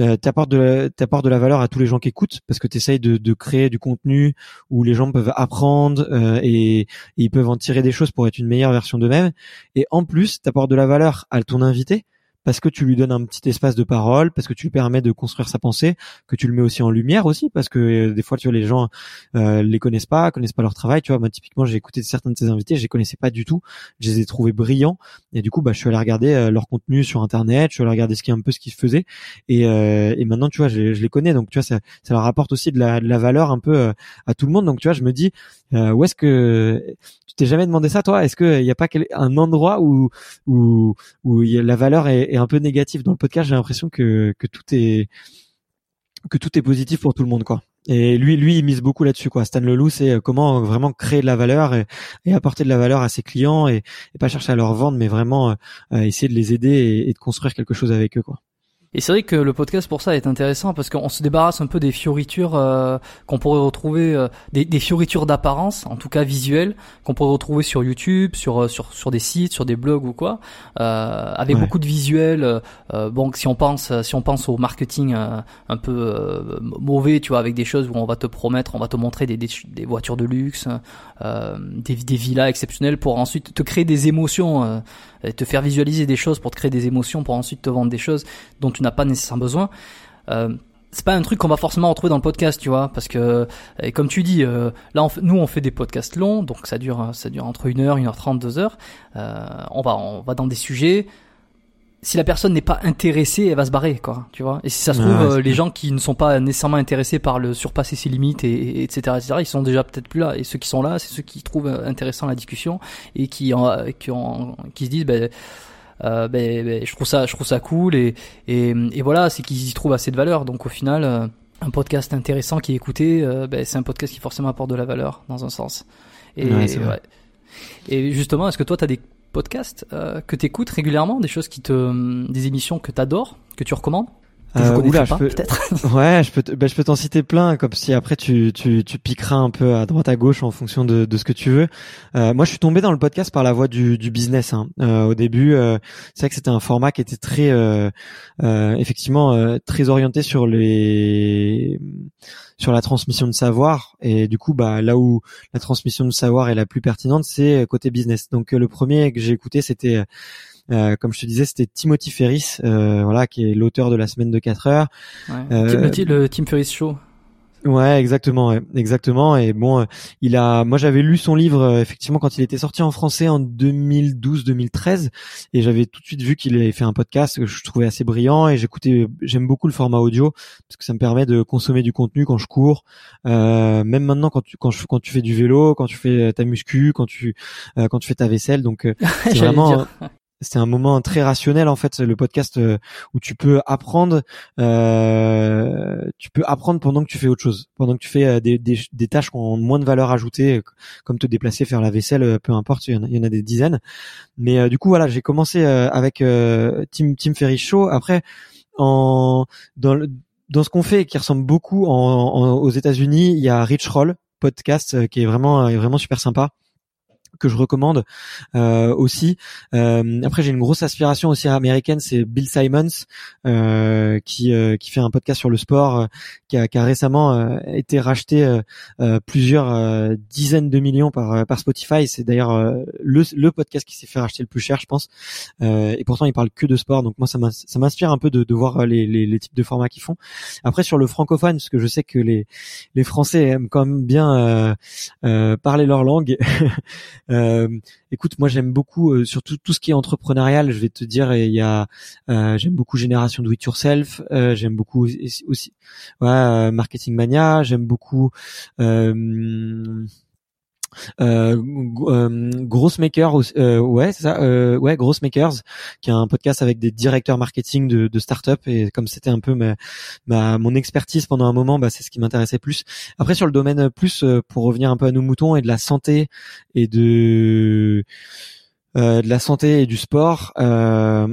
euh, tu apportes de, la valeur à tous les gens qui écoutent parce que tu essayes de, créer du contenu où les gens peuvent apprendre euh, et, et, ils peuvent en tirer des choses pour être une meilleure version d'eux-mêmes. Et en plus, tu apportes de la valeur à ton invité parce que tu lui donnes un petit espace de parole, parce que tu lui permets de construire sa pensée, que tu le mets aussi en lumière aussi, parce que euh, des fois, tu vois, les gens euh, les connaissent pas, connaissent pas leur travail. Tu vois, moi, typiquement, j'ai écouté certains de tes invités, je les connaissais pas du tout, je les ai trouvés brillants, et du coup, bah, je suis allé regarder euh, leur contenu sur Internet, je suis allé regarder ce qui un peu ce qu'ils faisaient, et, euh, et maintenant, tu vois, je, les connais, donc tu vois, ça, ça leur apporte aussi de la, de la valeur un peu à tout le monde. Donc, tu vois, je me dis, où est-ce que t'es jamais demandé ça, toi? Est-ce qu'il n'y a pas un endroit où où où la valeur est, un peu négative dans le podcast J'ai l'impression que que tout est que tout est positif pour tout le monde, quoi. Et lui, lui, il mise beaucoup là-dessus, quoi. Stan Leloup, c'est euh, comment vraiment créer de la valeur et, apporter de la valeur à ses clients et, pas chercher à leur vendre, mais vraiment euh, essayer de les aider et de construire quelque chose avec eux, quoi. Et c'est vrai que le podcast pour ça est intéressant parce qu'on se débarrasse un peu des fioritures euh, qu'on pourrait retrouver, euh, des, des, fioritures d'apparence, en tout cas visuelles, qu'on pourrait retrouver sur YouTube, sur euh, sur sur des sites, sur des blogs ou quoi, avec beaucoup de visuels. bon, si on pense si on pense au marketing un peu mauvais, tu vois, avec des choses où on va te promettre, on va te montrer des des, des voitures de luxe, des des villas exceptionnelles pour ensuite te créer des émotions te faire visualiser des choses pour te créer des émotions, pour ensuite te vendre des choses dont tu n'as pas nécessairement besoin. Euh, c'est pas un truc qu'on va forcément retrouver dans le podcast, tu vois, parce que et comme tu dis, euh, là, nous on fait des podcasts longs, donc ça dure ça dure entre une heure, une heure trente, deux heures. Euh, on va on va dans des sujets si la personne n'est pas intéressée, elle va se barrer, quoi, tu vois. Et si ça se trouve, euh, les gens qui ne sont pas nécessairement intéressés par le surpasser ses limites et, etc., etc., ils sont déjà peut-être plus là. Et ceux qui sont là, c'est ceux qui trouvent euh, intéressant la discussion et qui en, qui, en, qui se disent, ben, euh, ben, ben, je trouve ça, je trouve ça cool et et, et voilà, c'est qu'ils y trouvent assez de valeur. Donc au final, euh, un podcast intéressant qui est écouté, ben, c'est un podcast qui forcément apporte de la valeur dans un sens. Et, ouais, et justement, est-ce que toi, tu as des podcasts euh, que tu écoutes régulièrement, des choses qui te, des émissions que tu adores, que tu recommandes? Euh, oula, je peux, ouais, je peux, ben, je peux t'en citer plein, comme si après tu, tu, tu piqueras un peu à droite à gauche en fonction de, de ce que tu veux. Euh, moi, je suis tombé dans le podcast par la voie du, du business. Hein. Euh, au début, euh, c'est vrai que c'était un format qui était très, euh, effectivement, très orienté sur les, sur la transmission de savoir. Et du coup, bah là où la transmission de savoir est la plus pertinente, c'est côté business. Donc le premier que j'ai écouté, c'était euh, comme je te disais, c'était Timothy Ferris, euh, voilà, qui est l'auteur de la semaine de 4 heures. Ouais. Euh, le Tim Ferris Show. Ouais, exactement, exactement. Et bon, il a, moi j'avais lu son livre effectivement quand il était sorti en français en 2012-2013, et j'avais tout de suite vu qu'il avait fait un podcast que je trouvais assez brillant. Et j'écoutais, j'aime beaucoup le format audio parce que ça me permet de consommer du contenu quand je cours, euh, même maintenant quand tu quand, je, quand tu fais du vélo, quand tu fais ta muscu, quand tu euh, quand tu fais ta vaisselle. Donc c'est vraiment c'est un moment très rationnel en fait le podcast euh, où tu peux apprendre euh, tu peux apprendre pendant que tu fais autre chose pendant que tu fais euh, des, tâches qui ont moins de valeur ajoutée comme te déplacer faire la vaisselle peu importe il y en a, des dizaines. Mais du coup voilà j'ai commencé avec Tim Tim Ferry Show. Après dans dans ce qu'on fait qui ressemble beaucoup aux États-Unis, il y a Rich Roll podcast qui est vraiment vraiment super sympa que je recommande euh, aussi. Euh, après, j'ai une grosse aspiration aussi américaine, c'est Bill Simons euh, qui euh, qui fait un podcast sur le sport, euh, qui a, qui, a, récemment euh, été racheté plusieurs dizaines de millions par par Spotify. C'est d'ailleurs le, le podcast qui s'est fait racheter le plus cher, je pense. et pourtant, il parle que de sport, donc moi, ça m'inspire un peu de, de voir les, les, les, types de formats qu'ils font. Après, sur le francophone, parce que je sais que les les Français aiment quand même bien parler leur langue. Euh, écoute, moi j'aime beaucoup euh, surtout tout ce qui est entrepreneurial. Je vais te dire, il y a, euh, j'aime beaucoup Génération Do It Yourself. j'aime beaucoup aussi, ouais, Marketing Mania. J'aime beaucoup. Euh, euh, Grossmaker, euh, ouais, ça, euh, ouais, Grossmakers, qui a un podcast avec des directeurs marketing de, de start-up et comme c'était un peu ma, ma, mon expertise pendant un moment, bah, c'est ce qui m'intéressait plus. Après sur le domaine plus, euh, pour revenir un peu à nos moutons et de la santé et de de la santé et du sport. Euh,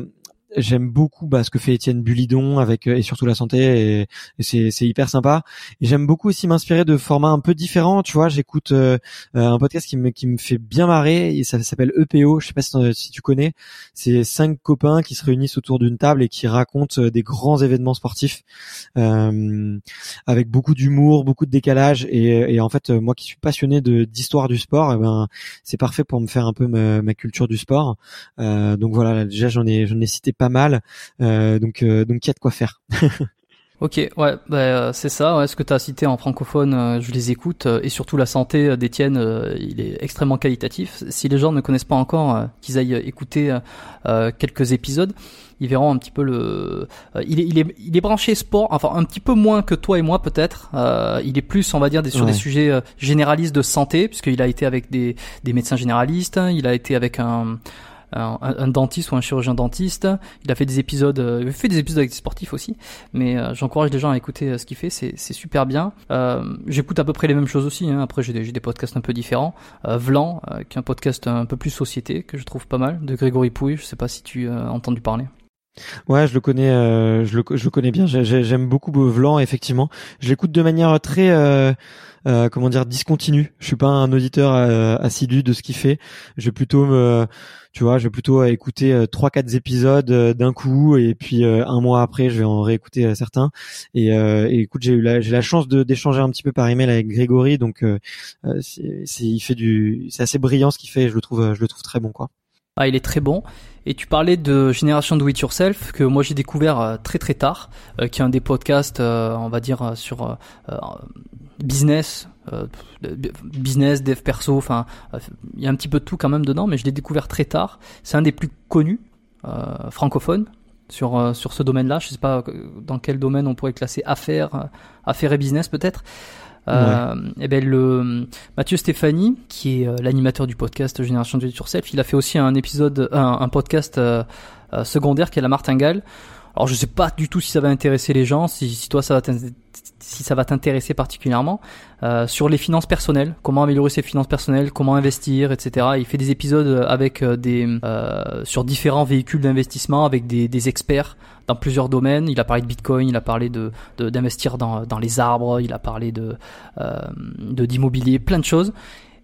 j'aime beaucoup bah, ce que fait Étienne Bulidon avec euh, et surtout la santé et, c'est, c'est hyper sympa. Et j'aime beaucoup aussi m'inspirer de formats un peu différents. Tu vois, j'écoute euh, euh, un podcast qui me qui me fait bien marrer et ça s'appelle EPO. Je sais pas si, tu connais. C'est cinq copains qui se réunissent autour d'une table et qui racontent des grands événements sportifs euh, avec beaucoup d'humour, beaucoup de décalage et, et en fait moi qui suis passionné de d'histoire du sport, eh ben c'est parfait pour me faire un peu ma, ma culture du sport. Euh, donc voilà, déjà j'en ai j'en ai cité pas mal. Euh, donc euh, donc il y a de quoi faire. Ok, ouais, bah, euh, c'est ça. Ouais, ce que tu as cité en francophone, je les écoute. et surtout la santé d'Étienne, il est extrêmement qualitatif. Si les gens ne connaissent pas encore, qu'ils aillent écouter quelques épisodes, ils verront un petit peu le. il, est, il, est, il est branché sport, enfin un petit peu moins que toi et moi peut-être. il est plus, on va dire, sur des sujets généralistes de santé, puisqu'il a été avec des, des médecins généralistes. Il a été avec un un, dentiste ou un chirurgien dentiste. Il a fait des épisodes, euh, il fait des épisodes avec des sportifs aussi. Mais euh, j'encourage les gens à écouter euh, ce qu'il fait, c'est, super bien. j'écoute à peu près les mêmes choses aussi. Hein. Après, j'ai des, des, podcasts un peu différents. Vlan, qui est un podcast un peu plus société que je trouve pas mal, de Grégory Pouille. Je sais pas si tu as entendu parler. Ouais, je le connais, je, le, je le connais bien. J'aime beaucoup Vlan, effectivement. Je l'écoute de manière très euh, comment dire discontinu. Je suis pas un auditeur euh, assidu de ce qu'il fait. Je vais plutôt me tu vois, je vais plutôt écouter euh, trois quatre épisodes d'un coup et puis un mois après, je vais en réécouter certains. Et, écoute, j'ai eu la, j'ai la chance d'échanger un petit peu par email avec Grégory, donc c'est, c'est il fait du, c'est assez brillant ce qu'il fait. Je le trouve, je le trouve très bon quoi. Ah, il est très bon. Et tu parlais de Génération Do It Yourself que moi j'ai découvert très très tard, qui est un des podcasts, on va dire sur business, euh, business, dev perso, enfin, il y a un petit peu de tout quand même dedans, mais je l'ai découvert très tard. C'est un des plus connus euh, francophones sur euh, sur ce domaine-là. Je sais pas dans quel domaine on pourrait classer affaires, affaires et business peut-être. Euh, eh ben le Mathieu Stéphanie, qui est l'animateur du podcast Génération It Yourself, il a fait aussi un épisode, un, podcast secondaire qui est la Martingale. Alors je sais pas du tout si ça va intéresser les gens, si, si toi ça va si ça va t'intéresser particulièrement, euh, sur les finances personnelles, comment améliorer ses finances personnelles, comment investir, etc. Il fait des épisodes avec euh, des euh, sur différents véhicules d'investissement avec des, des, experts dans plusieurs domaines. Il a parlé de Bitcoin, il a parlé de d'investir dans, dans les arbres, il a parlé de euh, d'immobilier, plein de choses.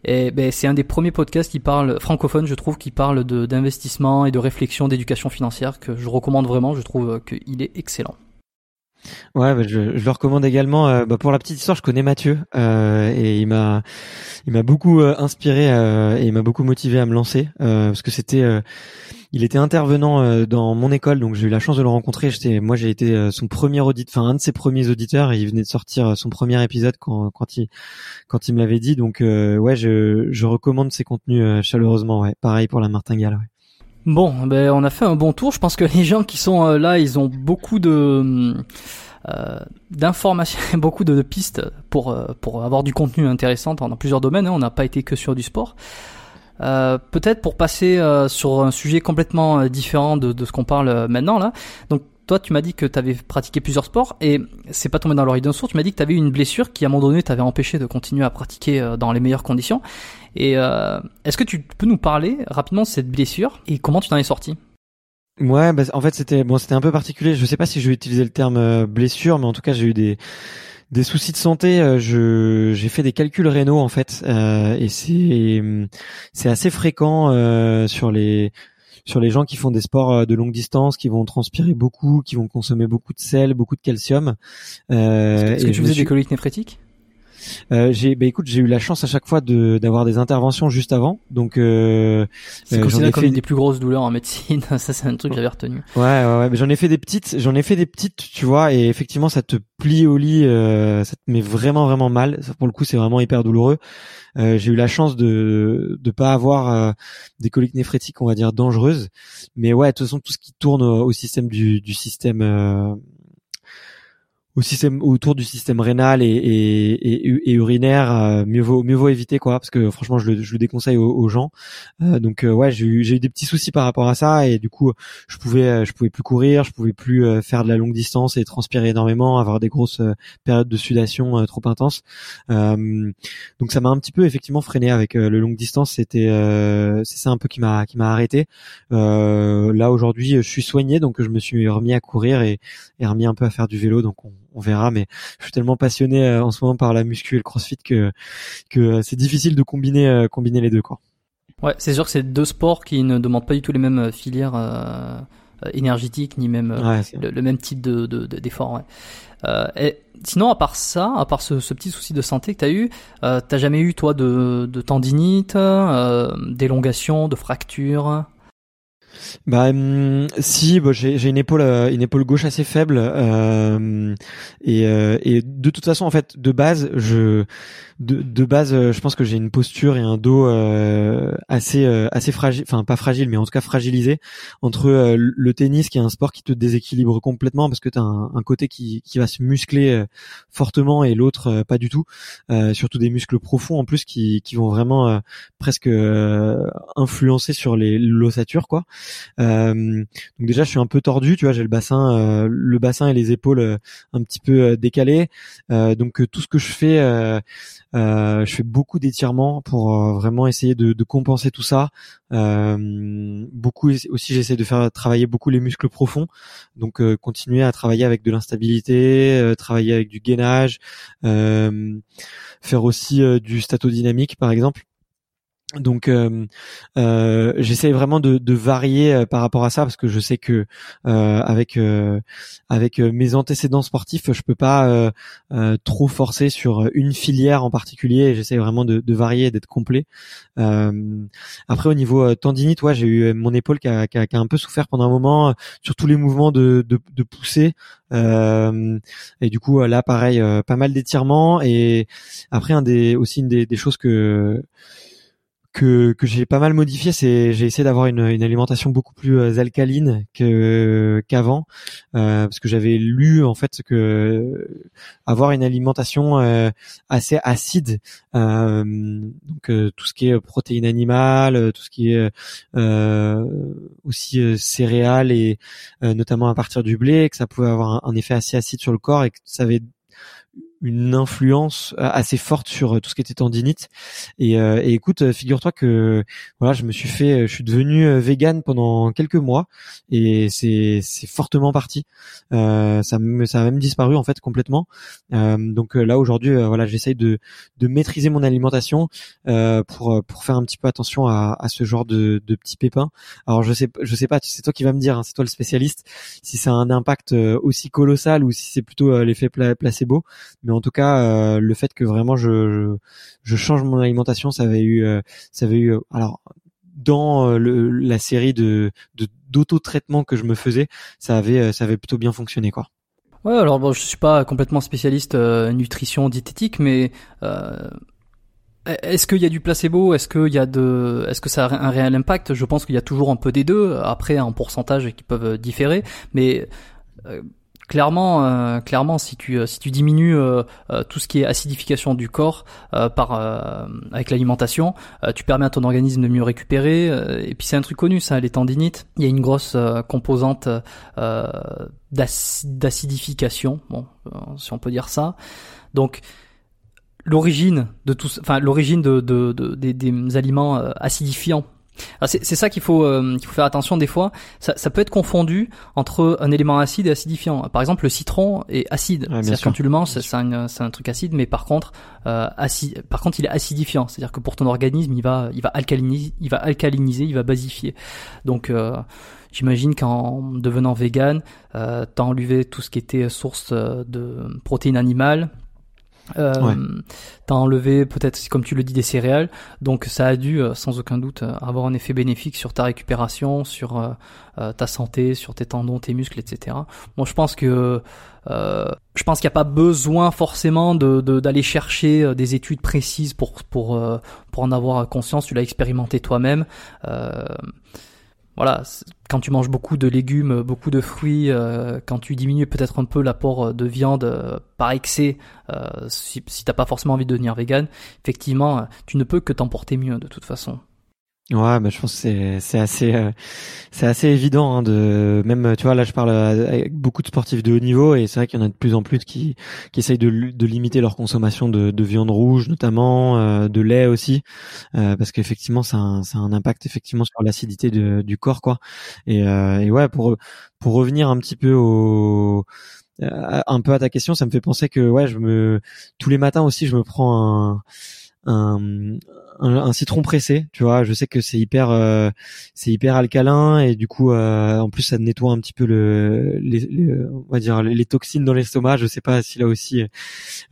Et ben, c'est un des premiers podcasts qui parle francophone, je trouve, qui parle d'investissement et de réflexion, d'éducation financière que je recommande vraiment. Je trouve qu'il est excellent. Ouais, bah, je, je, le recommande également. Euh, bah, pour la petite histoire, je connais Mathieu euh, et il m'a, il m'a beaucoup euh, inspiré euh, et il m'a beaucoup motivé à me lancer parce que c'était, il était intervenant dans mon école, donc j'ai eu la chance de le rencontrer. J'étais, moi, j'ai été son premier audit, enfin un de ses premiers auditeurs, et il venait de sortir son premier épisode quand, quand il, quand il me l'avait dit. Donc ouais, je, je recommande ses contenus chaleureusement. Ouais, pareil pour la martingale. Ouais. Bon, ben on a fait un bon tour. Je pense que les gens qui sont euh, là, ils ont beaucoup de euh, d'informations, beaucoup de, pistes pour euh, pour avoir du contenu intéressant dans plusieurs domaines. Hein. On n'a pas été que sur du sport. Peut-être pour passer sur un sujet complètement différent de, ce qu'on parle maintenant là. Donc toi, tu m'as dit que tu avais pratiqué plusieurs sports et c'est pas tombé dans l'oreille d'un sourd. Tu m'as dit que tu avais une blessure qui, à un moment donné, t'avait empêché de continuer à pratiquer dans les meilleures conditions. Et euh, est-ce que tu peux nous parler rapidement de cette blessure et comment tu t'en es sorti? Ouais, bah, en fait c'était bon, c'était un peu particulier. Je sais pas si je vais utiliser le terme blessure, mais en tout cas j'ai eu des des soucis de santé. je j'ai fait des calculs rénaux en fait, et c'est c'est assez fréquent sur les sur les gens qui font des sports euh, de longue distance, qui vont transpirer beaucoup, qui vont consommer beaucoup de sel, beaucoup de calcium. Euh, Est-ce que tu faisais des coliques néphrétiques? Euh, j'ai bah écoute j'ai eu la chance à chaque fois de d'avoir des interventions juste avant. Donc euh, c'est considéré comme une des plus grosses douleurs en médecine. Ça c'est un truc que j'avais retenu. Ouais ouais, ouais. j'en ai fait des petites j'en ai fait des petites tu vois et effectivement ça te plie au lit euh, ça te met vraiment vraiment mal. Pour le coup c'est vraiment hyper douloureux. Euh, j'ai eu la chance de de pas avoir euh, des coliques néphrétiques on va dire dangereuses. Mais ouais de toute façon tout ce qui tourne au, système du, du système euh, au système autour du système rénal et, et, et, urinaire euh, mieux vaut mieux vaut éviter quoi parce que franchement je le, je le déconseille aux, gens. Euh, donc euh, ouais j'ai eu eu des petits soucis par rapport à ça et du coup je pouvais je pouvais plus courir je pouvais plus faire de la longue distance et transpirer énormément avoir des grosses périodes de sudation trop intenses. Donc ça m'a un petit peu effectivement freiné avec le longue distance. C'était c'est ça un peu qui m'a qui m'a arrêté. Là aujourd'hui je suis soigné donc je me suis remis à courir et, et remis un peu à faire du vélo. Donc on, on verra. Mais je suis tellement passionné euh, en ce moment par la muscu et le CrossFit que que euh, c'est difficile de combiner euh, combiner les deux quoi. Ouais, c'est sûr que c'est deux sports qui ne demandent pas du tout les mêmes filières énergétiques ni même le, même type de d'effort. et sinon, à part ça, à part ce, petit souci de santé que t'as eu, t'as jamais eu toi de, de tendinite, d'élongation, de fracture? Bah hum, si, bah, j'ai une épaule euh, une épaule gauche assez faible euh, euh, et de toute façon en fait de base je de, de base, euh, je pense que j'ai une posture et un dos euh, assez euh, assez fragile, enfin pas fragile, mais en tout cas fragilisé entre le tennis qui est un sport qui te déséquilibre complètement parce que tu un, côté qui, qui va se muscler fortement et l'autre pas du tout, surtout des muscles profonds en plus qui, qui vont vraiment presque influencer sur les l'ossature quoi. donc déjà je suis un peu tordu, tu vois, j'ai le bassin le bassin et les épaules un petit peu décalés. donc tout ce que je fais je fais beaucoup d'étirements pour euh, vraiment essayer de, compenser tout ça. Euh, beaucoup aussi, j'essaie de faire travailler beaucoup les muscles profonds, donc euh, continuer à travailler avec de l'instabilité, travailler avec du gainage, faire aussi du statodynamique par exemple. Donc euh, euh, j'essaie vraiment de, de varier euh, par rapport à ça parce que je sais que euh, avec euh, avec mes antécédents sportifs je peux pas trop forcer sur une filière en particulier. J'essaie vraiment de, de varier d'être complet. Après au niveau tendinite ouais j'ai eu mon épaule qui a, qui, a, qui a, un peu souffert pendant un moment sur tous les mouvements de, de, de poussée. Et du coup là pareil pas mal d'étirements. Et après un des aussi une des, des choses que que, que j'ai pas mal modifié, c'est j'ai essayé d'avoir une, une, alimentation beaucoup plus euh, alcaline que qu'avant, euh, parce que j'avais lu en fait que avoir une alimentation euh, assez acide, euh, donc euh, tout ce qui est protéines animales, tout ce qui est aussi céréales et notamment à partir du blé, que ça pouvait avoir un, un effet assez acide sur le corps et que ça avait une influence euh, assez forte sur euh, tout ce qui était tendinite. Et, euh, et écoute, figure-toi que voilà, je me suis fait, je suis devenu vegan pendant quelques mois et c'est c'est fortement parti. Euh, ça me ça a même disparu en fait complètement. Euh, donc là aujourd'hui, voilà, j'essaye de de maîtriser mon alimentation euh, pour pour faire un petit peu attention à, à ce genre de, de petits pépins. Alors je sais je sais pas, c'est toi qui vas me dire, hein, c'est toi le spécialiste, si ça a un impact aussi colossal ou si c'est plutôt l'effet placebo en tout cas euh, le fait que vraiment je, je, change mon alimentation ça avait eu euh, ça avait eu alors dans euh, la série de d'auto-traitement que je me faisais ça avait ça avait plutôt bien fonctionné quoi. Ouais alors bon je suis pas complètement spécialiste nutrition diététique mais est-ce qu'il y a du placebo? Est-ce qu'il y a de, est-ce que ça a un réel impact? Je pense qu'il y a toujours un peu des deux. Après, en pourcentage qui peuvent différer, mais clairement, euh, clairement, si tu euh, si tu diminues euh, tout ce qui est acidification du corps par avec l'alimentation, tu permets à ton organisme de mieux récupérer. et puis c'est un truc connu, ça, les tendinites. Il y a une grosse composante d'acidification, bon, si on peut dire ça. Donc l'origine de tout, enfin l'origine de, de, des, des, aliments acidifiants c'est ça qu'il faut, euh, faut faire attention des fois. Ça, ça, peut être confondu entre un élément acide et acidifiant. Par exemple, le citron est acide. c'est-à-dire quand tu le manges, c'est un, un, truc acide, mais par contre, euh, acide, par contre, il est acidifiant. C'est-à-dire que pour ton organisme, il va, il va alcaliniser, il va alcaliniser, il va basifier. Donc euh, J'imagine qu'en devenant vegan, euh, t'as enlevé tout ce qui était source de protéines animales, euh, T'as enlevé peut-être, comme tu le dis, des céréales, donc ça a dû, euh, sans aucun doute, euh, avoir un effet bénéfique sur ta récupération, sur euh, ta santé, sur tes tendons, tes muscles, etc. Bon, je pense que je pense qu'il n'y a pas besoin forcément de d'aller chercher des études précises pour pour pour en avoir conscience. Tu l'as expérimenté toi-même voilà, quand tu manges beaucoup de légumes, beaucoup de fruits, euh, quand tu diminues peut-être un peu l'apport de viande euh, par excès, euh, si, si t'as pas forcément envie de devenir vegan, effectivement, tu ne peux que t'emporter mieux de toute façon. Ouais, bah, je pense que c'est assez euh, c'est assez évident hein, de même tu vois là je parle avec beaucoup de sportifs de haut niveau et c'est vrai qu'il y en a de plus en plus qui qui essayent de, de limiter leur consommation de, de viande rouge notamment euh, de lait aussi euh, parce qu'effectivement ça a un, ça un impact effectivement sur l'acidité du corps quoi. Et, et ouais pour pour revenir un petit peu au un peu à ta question ça me fait penser que ouais je me tous les matins aussi je me prends un un, un, citron pressé, tu vois. Je sais que c'est hyper, euh, c'est hyper alcalin et du coup, euh, en plus, ça nettoie un petit peu le, les, on va dire les toxines dans l'estomac. Je sais pas si là aussi,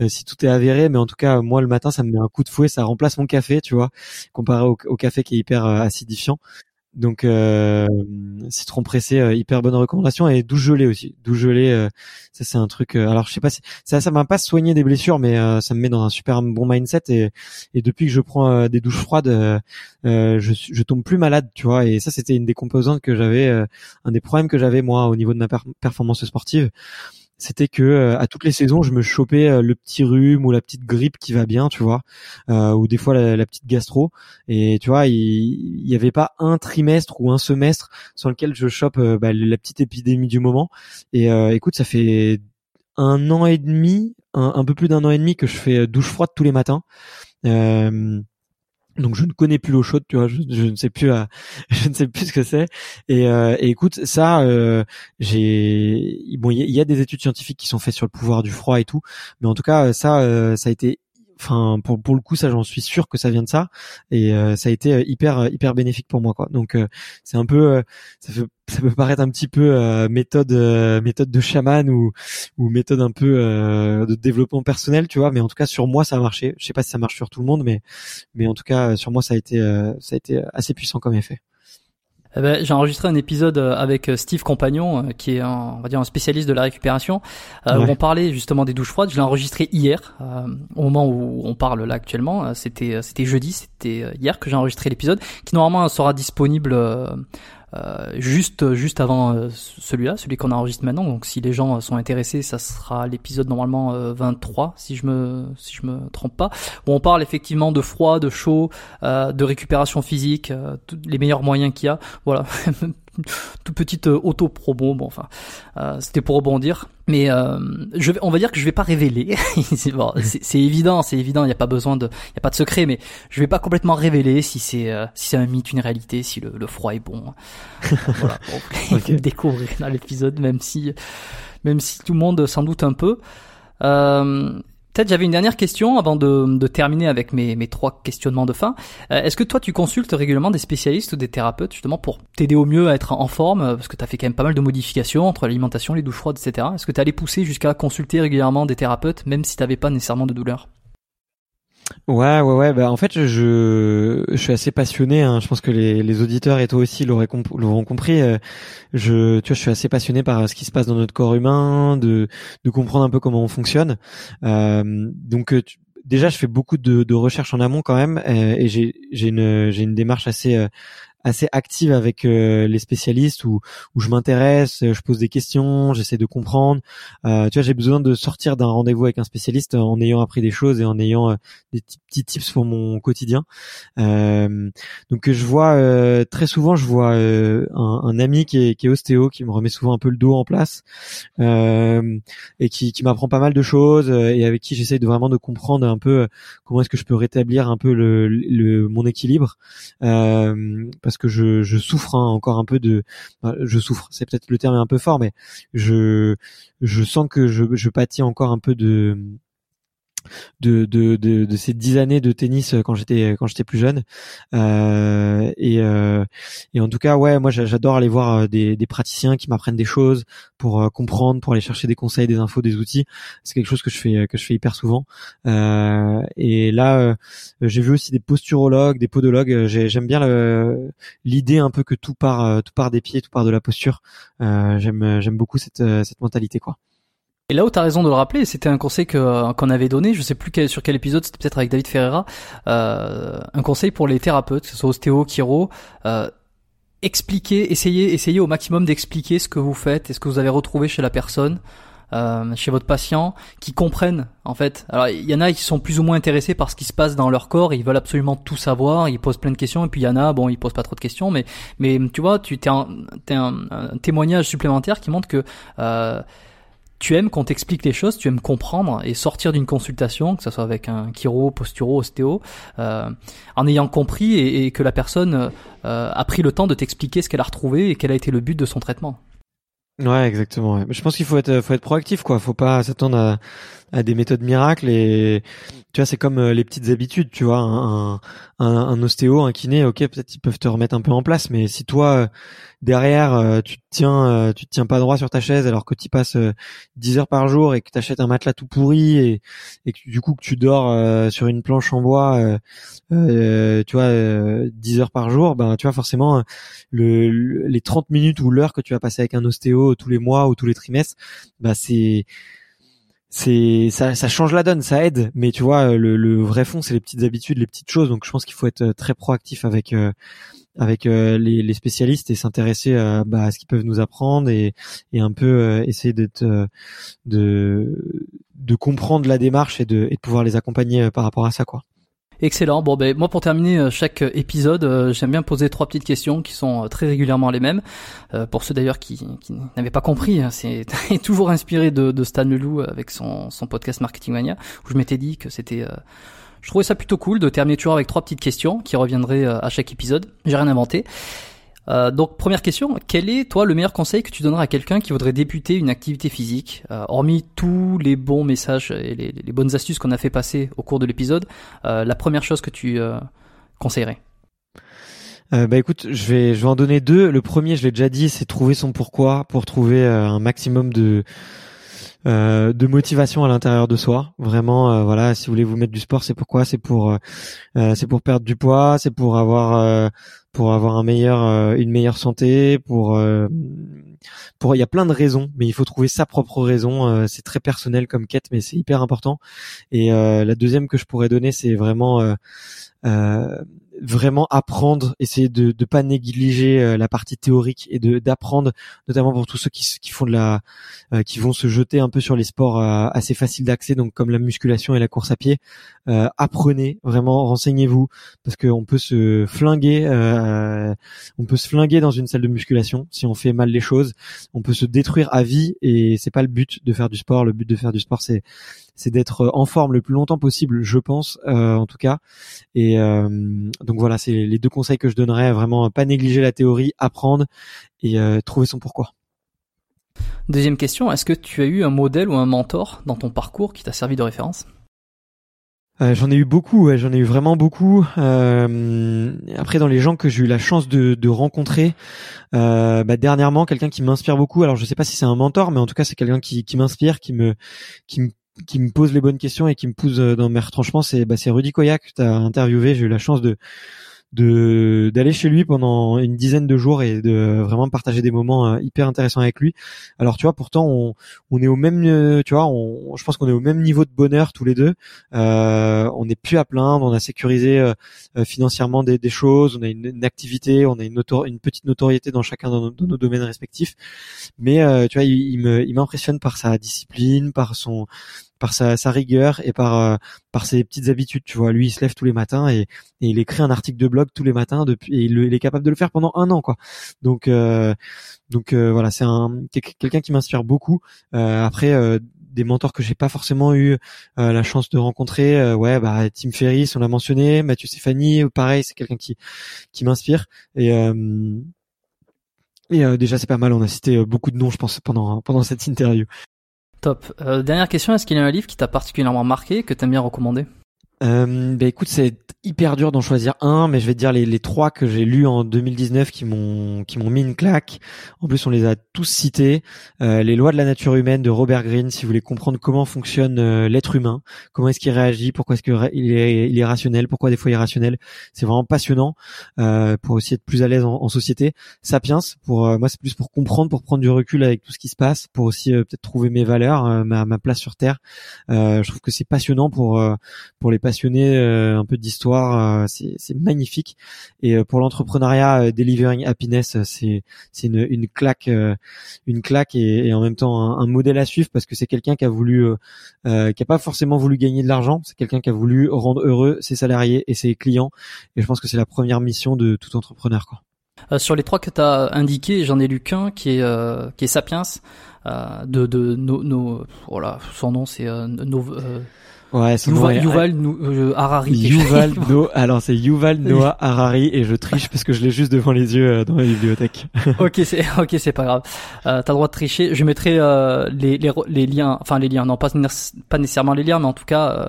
euh, si tout est avéré, mais en tout cas, moi le matin, ça me met un coup de fouet, ça remplace mon café, tu vois, comparé au, au café qui est hyper acidifiant. Donc euh, citron pressé, euh, hyper bonne recommandation et douche gelée aussi. Douche gelée, euh, ça c'est un truc. Euh, alors je sais pas, si, ça ça m'a pas soigné des blessures, mais ça me met dans un super bon mindset et, et depuis que je prends des douches froides, je je tombe plus malade, tu vois. Et ça c'était une des composantes que j'avais, un des problèmes que j'avais moi au niveau de ma performance sportive c'était que euh, à toutes les saisons, je me chopais euh, le petit rhume ou la petite grippe qui va bien, tu vois, euh, ou des fois la, petite gastro. Et tu vois, il n'y avait pas un trimestre ou un semestre sur lequel je chope bah, la petite épidémie du moment. Et écoute, ça fait un an et demi, un, peu plus d'un an et demi que je fais douche froide tous les matins. Donc je ne connais plus l'eau chaude, tu vois, je, ne sais plus, euh, je ne sais plus ce que c'est. Et, euh, écoute, ça, euh, j'ai, bon, il y, a des études scientifiques qui sont faites sur le pouvoir du froid et tout, mais en tout cas, ça, ça a été enfin pour pour le coup ça j'en suis sûr que ça vient de ça. Et euh, ça a été euh, hyper euh, hyper bénéfique pour moi quoi. Donc c'est un peu ça fait ça peut paraître un petit peu méthode méthode de chaman ou ou méthode un peu de développement personnel tu vois. Mais en tout cas sur moi ça a marché. Je sais pas si ça marche sur tout le monde mais mais en tout cas sur moi ça a été ça a été assez puissant comme effet eh ben, j'ai enregistré un épisode euh, avec euh, Steve Compagnon, euh, qui est un, on va dire un spécialiste de la récupération, où on parlait justement des douches froides. Je l'ai enregistré hier, au moment où on parle là actuellement. C'était c'était jeudi, c'était hier que j'ai enregistré l'épisode, qui normalement sera disponible juste juste avant euh, celui-là, celui qu'on enregistre maintenant. Donc si les gens sont intéressés, ça sera l'épisode normalement 23 euh, si je me si je me trompe pas, où on parle effectivement de froid, de chaud, de récupération physique, les meilleurs moyens qu'il y a. Voilà, toute petite euh, auto promo bon enfin euh, c'était pour rebondir. Mais euh, je vais, on va dire que je vais pas révéler. C'est bon, évident c'est évident il n'y a pas besoin de il y a pas de secret mais je vais pas complètement révéler si c'est euh, si c'est un mythe une réalité si le, le froid est bon. Voilà pour découvrir dans l'épisode même si même si tout le monde s'en doute un peu. Euh, J'avais une dernière question avant de, terminer avec mes, mes, trois questionnements de fin. Euh, est-ce que toi tu consultes régulièrement des spécialistes ou des thérapeutes justement pour t'aider au mieux à être en forme euh, parce que tu as fait quand même pas mal de modifications entre l'alimentation, les douches froides, etc. Est-ce que tu allé pousser jusqu'à consulter régulièrement des thérapeutes même si tu n'avais pas nécessairement de douleur? Ouais, ouais, ouais. Bah, en fait, je, je suis assez passionné. Hein. Je pense que les, les auditeurs et toi aussi l'auront compris. Euh, je, tu vois, je suis assez passionné par ce qui se passe dans notre corps humain, de, de comprendre un peu comment on fonctionne. Euh, donc, euh, déjà, je fais beaucoup de, de recherches en amont quand même, et j'ai, j'ai une, j'ai une démarche assez, assez active avec euh, les spécialistes où, où je m'intéresse, je pose des questions, j'essaie de comprendre. Euh, tu vois, j'ai besoin de sortir d'un rendez-vous avec un spécialiste en ayant appris des choses et en ayant euh, des petits tips pour mon quotidien. Euh, donc je vois euh, très souvent, je vois un, un, ami qui est, qui est ostéo, qui me remet souvent un peu le dos en place et qui, qui m'apprend pas mal de choses et avec qui j'essaie de vraiment de comprendre un peu comment est-ce que je peux rétablir un peu le, le mon équilibre parce que je, souffre hein, encore un peu de, je souffre, c'est peut-être le terme est un peu fort, mais je je sens que je, je pâtis encore un peu de de, de, de, de, ces dix années de tennis euh, quand j'étais quand j'étais plus jeune. Euh, et, euh, et en tout cas ouais moi j'adore aller voir euh, des, des praticiens qui m'apprennent des choses pour euh, comprendre pour aller chercher des conseils des infos des outils. C'est quelque chose que je fais que je fais hyper souvent. Euh, et là j'ai vu aussi des posturologues des podologues. J'aime bien l'idée un peu que tout part tout part des pieds tout part de la posture. J'aime j'aime beaucoup cette cette mentalité quoi et là où tu as raison de le rappeler, c'était un conseil que qu'on avait donné, je sais plus quel, sur quel épisode, c'était peut-être avec David Ferreira, euh, un conseil pour les thérapeutes, que ce soit ostéo, chiro, euh, expliquer, essayer, essayer au maximum d'expliquer ce que vous faites et ce que vous avez retrouvé chez la personne, euh, chez votre patient, qui comprennent en fait. Alors il y en a qui sont plus ou moins intéressés par ce qui se passe dans leur corps, ils veulent absolument tout savoir, ils posent plein de questions, et puis il y en a, bon, ils posent pas trop de questions, mais mais tu vois, tu t'es un, un, un, témoignage supplémentaire qui montre que euh, tu aimes qu'on t'explique les choses, tu aimes comprendre et sortir d'une consultation, que ce soit avec un chiro, posturo, ostéo, euh, en ayant compris et, que la personne euh, a pris le temps de t'expliquer ce qu'elle a retrouvé et quel a été le but de son traitement. Ouais, exactement. Je pense qu'il faut être, faut être proactif, quoi. Faut pas s'attendre à, à des méthodes miracles et tu vois, c'est comme euh, les petites habitudes, tu vois. Un, un, ostéo, un kiné, ok, peut-être ils peuvent te remettre un peu en place, mais si toi derrière euh, tu te tiens euh, tu te tiens pas droit sur ta chaise alors que tu passes 10 heures par jour et que tu achètes un matelas tout pourri et, et que du coup que tu dors sur une planche en bois euh, tu vois 10 heures par jour ben tu vois forcément le, les 30 minutes ou l'heure que tu vas passer avec un ostéo tous les mois ou tous les trimestres bah c'est c'est ça, ça change la donne, ça aide, mais tu vois le, vrai fond c'est les petites habitudes, les petites choses. Donc je pense qu'il faut être très proactif avec avec euh, les, spécialistes et s'intéresser à, bah, à ce qu'ils peuvent nous apprendre et, un peu euh, essayer euh, de de comprendre la démarche et de, et de pouvoir les accompagner par rapport à ça quoi. Excellent. Bon ben moi pour terminer chaque épisode, j'aime bien poser trois petites questions qui sont très régulièrement les mêmes. pour ceux d'ailleurs qui, n'avaient pas compris, hein, c'est toujours inspiré de, Stan Leloup avec son, son podcast Marketing Mania où je m'étais dit que c'était je trouvais ça plutôt cool de terminer toujours avec trois petites questions qui reviendraient euh, à chaque épisode. J'ai rien inventé. Euh, donc première question, quel est toi le meilleur conseil que tu donnerais à quelqu'un qui voudrait débuter une activité physique? Euh, Hormis tous les bons messages et les, bonnes astuces qu'on a fait passer au cours de l'épisode, euh, la première chose que tu euh, conseillerais? Bah écoute, je vais je vais en donner deux. Le premier, je l'ai déjà dit, c'est trouver son pourquoi pour trouver un maximum de euh, de motivation à l'intérieur de soi. Vraiment, euh, voilà, si vous voulez vous mettre du sport, c'est pourquoi? C'est pour, euh, c'est pour perdre du poids, c'est pour avoir, pour avoir un meilleur, une meilleure santé, pour, pour, il y a plein de raisons, mais il faut trouver sa propre raison. c'est très personnel comme quête, mais c'est hyper important. Et la deuxième que je pourrais donner, c'est vraiment vraiment apprendre, essayer de ne pas négliger euh, la partie théorique et de d'apprendre, notamment pour tous ceux qui, qui font de la, euh, qui vont se jeter un peu sur les sports euh, assez faciles d'accès, donc comme la musculation et la course à pied. apprenez vraiment, renseignez-vous parce qu'on peut se flinguer, on peut se flinguer dans une salle de musculation si on fait mal les choses. On peut se détruire à vie et c'est pas le but de faire du sport. Le but de faire du sport, c'est c'est d'être en forme le plus longtemps possible, je pense, euh, en tout cas. Et euh, donc voilà, c'est les deux conseils que je donnerais. Vraiment, pas négliger la théorie, apprendre et euh, trouver son pourquoi. Deuxième question, est-ce que tu as eu un modèle ou un mentor dans ton parcours qui t'a servi de référence? J'en ai eu beaucoup, j'en ai eu vraiment beaucoup. après, dans les gens que j'ai eu la chance de, rencontrer, bah, dernièrement, quelqu'un qui m'inspire beaucoup. Alors, je sais pas si c'est un mentor, mais en tout cas, c'est quelqu'un qui, qui m'inspire, qui me, qui me qui me pose les bonnes questions et qui me pousse euh, dans mes retranchements, c'est bah, c'est Rudy Koyak que tu as interviewé. J'ai eu la chance de de d'aller chez lui pendant une dizaine de jours et de vraiment partager des moments euh, hyper intéressants avec lui. Alors tu vois, pourtant on, on est au même, euh, tu vois, on, je pense qu'on est au même niveau de bonheur tous les deux. Euh, on n'est plus à plaindre, on a sécurisé euh, financièrement des, des, choses, on a une, activité, on a une, une petite notoriété dans chacun de nos, nos domaines respectifs. Mais tu vois, il, il me il m'impressionne par sa discipline, par son par sa, rigueur et par euh, par ses petites habitudes. Tu vois, lui, il se lève tous les matins et, et il écrit un article de blog tous les matins depuis et il, est capable de le faire pendant un an, quoi. Donc euh, donc euh, voilà, c'est un quelqu'un qui m'inspire beaucoup. après des mentors que j'ai pas forcément eu la chance de rencontrer. ouais, bah Tim Ferriss, on l'a mentionné, Mathieu Stéphanie, pareil, c'est quelqu'un qui qui m'inspire et et déjà c'est pas mal. On a cité beaucoup de noms, je pense, pendant pendant cette interview. Top. dernière question, est-ce qu'il y a un livre qui t'a particulièrement marqué que t'aimes bien recommander? Euh, bah écoute, c'est hyper dur d'en choisir un, mais je vais te dire les, trois que j'ai lus en 2019 qui m'ont qui m'ont mis une claque. En plus, on les a tous cités. Euh, les lois de la nature humaine de Robert Greene, si vous voulez comprendre comment fonctionne euh, l'être humain, comment est-ce qu'il réagit, pourquoi est-ce qu'il est, il est rationnel, pourquoi des fois irrationnel. C'est vraiment passionnant euh, pour aussi être plus à l'aise en, société. Sapiens, pour moi, c'est plus pour comprendre, pour prendre du recul avec tout ce qui se passe, pour aussi peut-être trouver mes valeurs, ma, ma place sur terre. je trouve que c'est passionnant pour pour les passionné euh, un peu d'histoire, euh, c'est magnifique. Et euh, pour l'entrepreneuriat, Delivering Happiness, c'est une, une claque, une claque et, en même temps un, modèle à suivre parce que c'est quelqu'un qui a voulu, qui a pas forcément voulu gagner de l'argent, c'est quelqu'un qui a voulu rendre heureux ses salariés et ses clients. Et je pense que c'est la première mission de tout entrepreneur, quoi. sur les trois que tu as indiqués, j'en ai lu qu'un qui est qui est Sapiens de de nos voilà son nom c'est no, Ouais, Yuval, Yuval euh, Harari. Yuval no, alors c'est Yuval Noah Harari et je triche parce que je l'ai juste devant les yeux euh, dans la bibliothèque. ok, c'est ok, c'est pas grave. Euh, T'as le droit de tricher. Je mettrai euh, les, les, les liens, enfin les liens, non pas pas nécessairement les liens, mais en tout cas euh,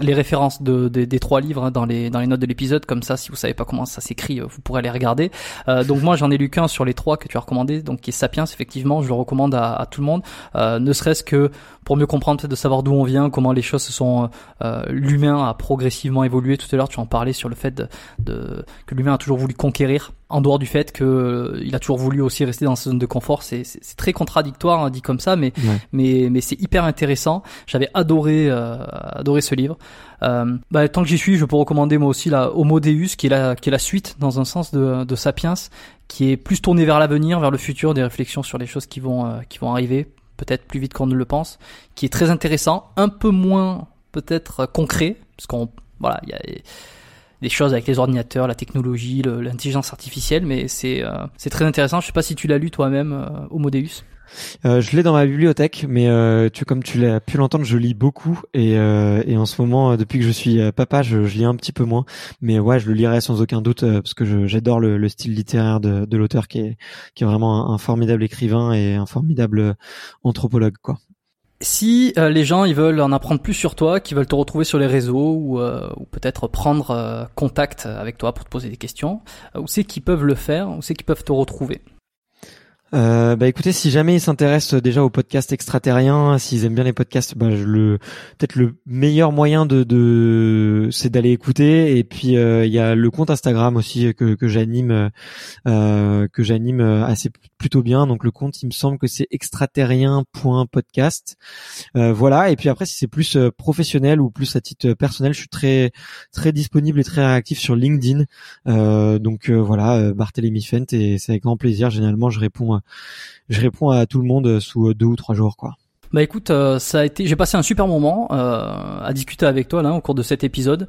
les références de, des trois livres hein, dans les dans les notes de l'épisode. Comme ça, si vous savez pas comment ça s'écrit, vous pourrez les regarder. donc moi, j'en ai lu qu'un sur les trois que tu as recommandé, donc qui est Sapiens. Effectivement, je le recommande à, à tout le monde, ne serait-ce que pour mieux comprendre, de savoir d'où on vient, comment les choses se sont. Euh, l'humain a progressivement évolué. Tout à l'heure, tu en parlais sur le fait de, de que l'humain a toujours voulu conquérir, en dehors du fait que euh, il a toujours voulu aussi rester dans sa zone de confort. C'est très contradictoire hein, dit comme ça, mais mais mais c'est hyper intéressant. J'avais adoré euh, adoré ce livre. Euh, bah, tant que j'y suis, je peux recommander moi aussi la Homo Deus, qui est la qui est la suite dans un sens de, de Sapiens, qui est plus tournée vers l'avenir, vers le futur, des réflexions sur les choses qui vont euh, qui vont arriver peut-être plus vite qu'on ne le pense, qui est très intéressant, un peu moins peut-être concret, parce qu'on voilà, il y a des choses avec les ordinateurs, la technologie, l'intelligence artificielle, mais c'est euh, c'est très intéressant. Je sais pas si tu l'as lu toi-même, euh, Homo Deus. Euh, je l'ai dans ma bibliothèque, mais euh, tu comme tu l'as pu l'entendre, je lis beaucoup et, euh, en ce moment, depuis que je suis papa, je, lis un petit peu moins. Mais ouais, je le lirai sans aucun doute parce que j'adore le, le, style littéraire de, l'auteur qui est qui est vraiment un, formidable écrivain et un formidable anthropologue, quoi. Si les gens ils veulent en apprendre plus sur toi, qui veulent te retrouver sur les réseaux ou, ou peut-être prendre contact avec toi pour te poser des questions, où c'est qu'ils peuvent le faire, où c'est qu'ils peuvent te retrouver euh, bah écoutez, si jamais ils s'intéressent déjà au podcast extraterrien, s'ils aiment bien les podcasts, bah le peut-être le meilleur moyen de, de c'est d'aller écouter. Et puis euh, il y a le compte Instagram aussi que, que j'anime euh, que j'anime assez plutôt bien. Donc le compte, il me semble que c'est extraterrien.podcast. Euh, voilà. Et puis après, si c'est plus euh, professionnel ou plus à titre personnel, je suis très très disponible et très réactif sur LinkedIn. donc voilà, Barthélémy Fent et c'est avec grand plaisir. Généralement, je réponds je réponds à tout le monde sous deux ou trois jours, quoi. Bah écoute, euh, ça a été, j'ai passé un super moment euh, à discuter avec toi là au cours de cet épisode.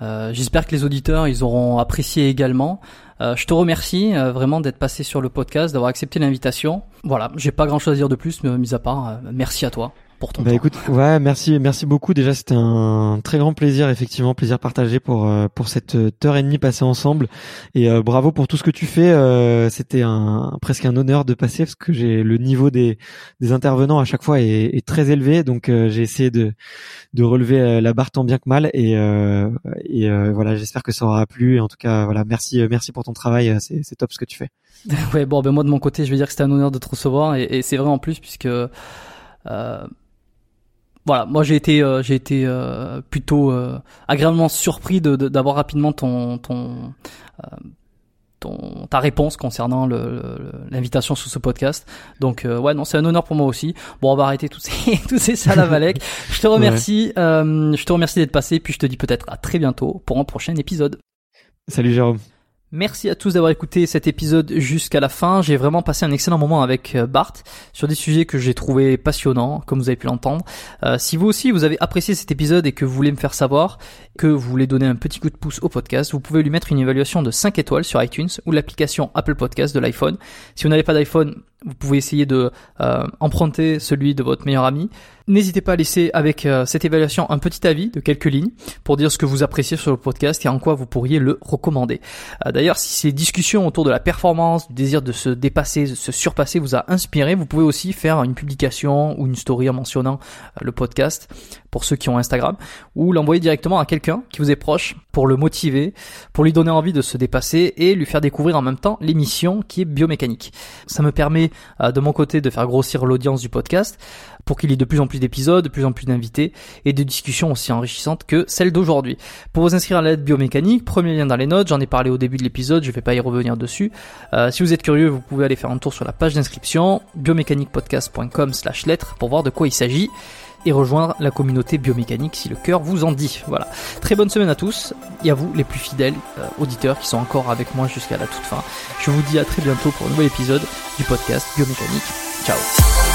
Euh, j'espère que les auditeurs ils auront apprécié également. je te remercie vraiment d'être passé sur le podcast, d'avoir accepté l'invitation. Voilà, j'ai pas grand chose à dire de plus, mais mis à part, merci à toi bah écoute, ouais, merci, merci beaucoup. Déjà, c'était un très grand plaisir, effectivement, plaisir partagé pour euh, pour cette heure et demie passée ensemble. Et euh, bravo pour tout ce que tu fais. Euh, c'était un presque un honneur de passer parce que j'ai le niveau des des intervenants à chaque fois est, est très élevé. Donc j'ai essayé de de relever la barre tant bien que mal. Et et voilà, j'espère que ça aura plu. Et en tout cas, voilà, merci, merci pour ton travail. C'est c'est top ce que tu fais. ouais, bon, ben moi de mon côté, je vais dire que c'était un honneur de te recevoir et, et c'est vrai en plus puisque euh, voilà, moi j'ai été euh, j'ai été euh, plutôt euh, agréablement surpris de d'avoir rapidement ton ton ton ta réponse concernant l'invitation sur ce podcast. Donc ouais non c'est un honneur pour moi aussi. Bon on va arrêter tous ces tous ces je te remercie je te remercie d'être passé puis je te dis peut-être à très bientôt pour un prochain épisode. Salut Jérôme. Merci à tous d'avoir écouté cet épisode jusqu'à la fin. J'ai vraiment passé un excellent moment avec euh, Bart sur des sujets que j'ai trouvé passionnants, comme vous avez pu l'entendre. Euh, si vous aussi vous avez apprécié cet épisode et que vous voulez me faire savoir, que vous voulez donner un petit coup de pouce au podcast, vous pouvez lui mettre une évaluation de 5 étoiles sur iTunes ou l'application Apple Podcast de l'iPhone. Si vous n'avez pas d'iPhone, vous pouvez essayer de euh, emprunter celui de votre meilleur ami. N'hésitez pas à laisser avec euh, cette évaluation un petit avis de quelques lignes pour dire ce que vous appréciez sur le podcast et en quoi vous pourriez le recommander. Euh, d'ailleurs, si ces discussions autour de la performance, du désir de se dépasser, de se surpasser vous a inspiré, vous pouvez aussi faire une publication ou une story en mentionnant le podcast pour ceux qui ont Instagram ou l'envoyer directement à quelqu'un qui vous est proche pour le motiver, pour lui donner envie de se dépasser et lui faire découvrir en même temps l'émission qui est biomécanique. Ça me permet de mon côté de faire grossir l'audience du podcast pour qu'il y ait de plus en plus d'épisodes, de plus en plus d'invités et de discussions aussi enrichissantes que celles d'aujourd'hui. Pour vous inscrire à l'aide biomécanique, premier lien dans les notes, j'en ai parlé au début de l'épisode, je vais pas y revenir dessus. Euh, si vous êtes curieux, vous pouvez aller faire un tour sur la page d'inscription biomécaniquepodcast.com slash lettres pour voir de quoi il s'agit et rejoindre la communauté biomécanique si le cœur vous en dit. Voilà. Très bonne semaine à tous et à vous les plus fidèles euh, auditeurs qui sont encore avec moi jusqu'à la toute fin. Je vous dis à très bientôt pour un nouvel épisode du podcast Biomécanique. Ciao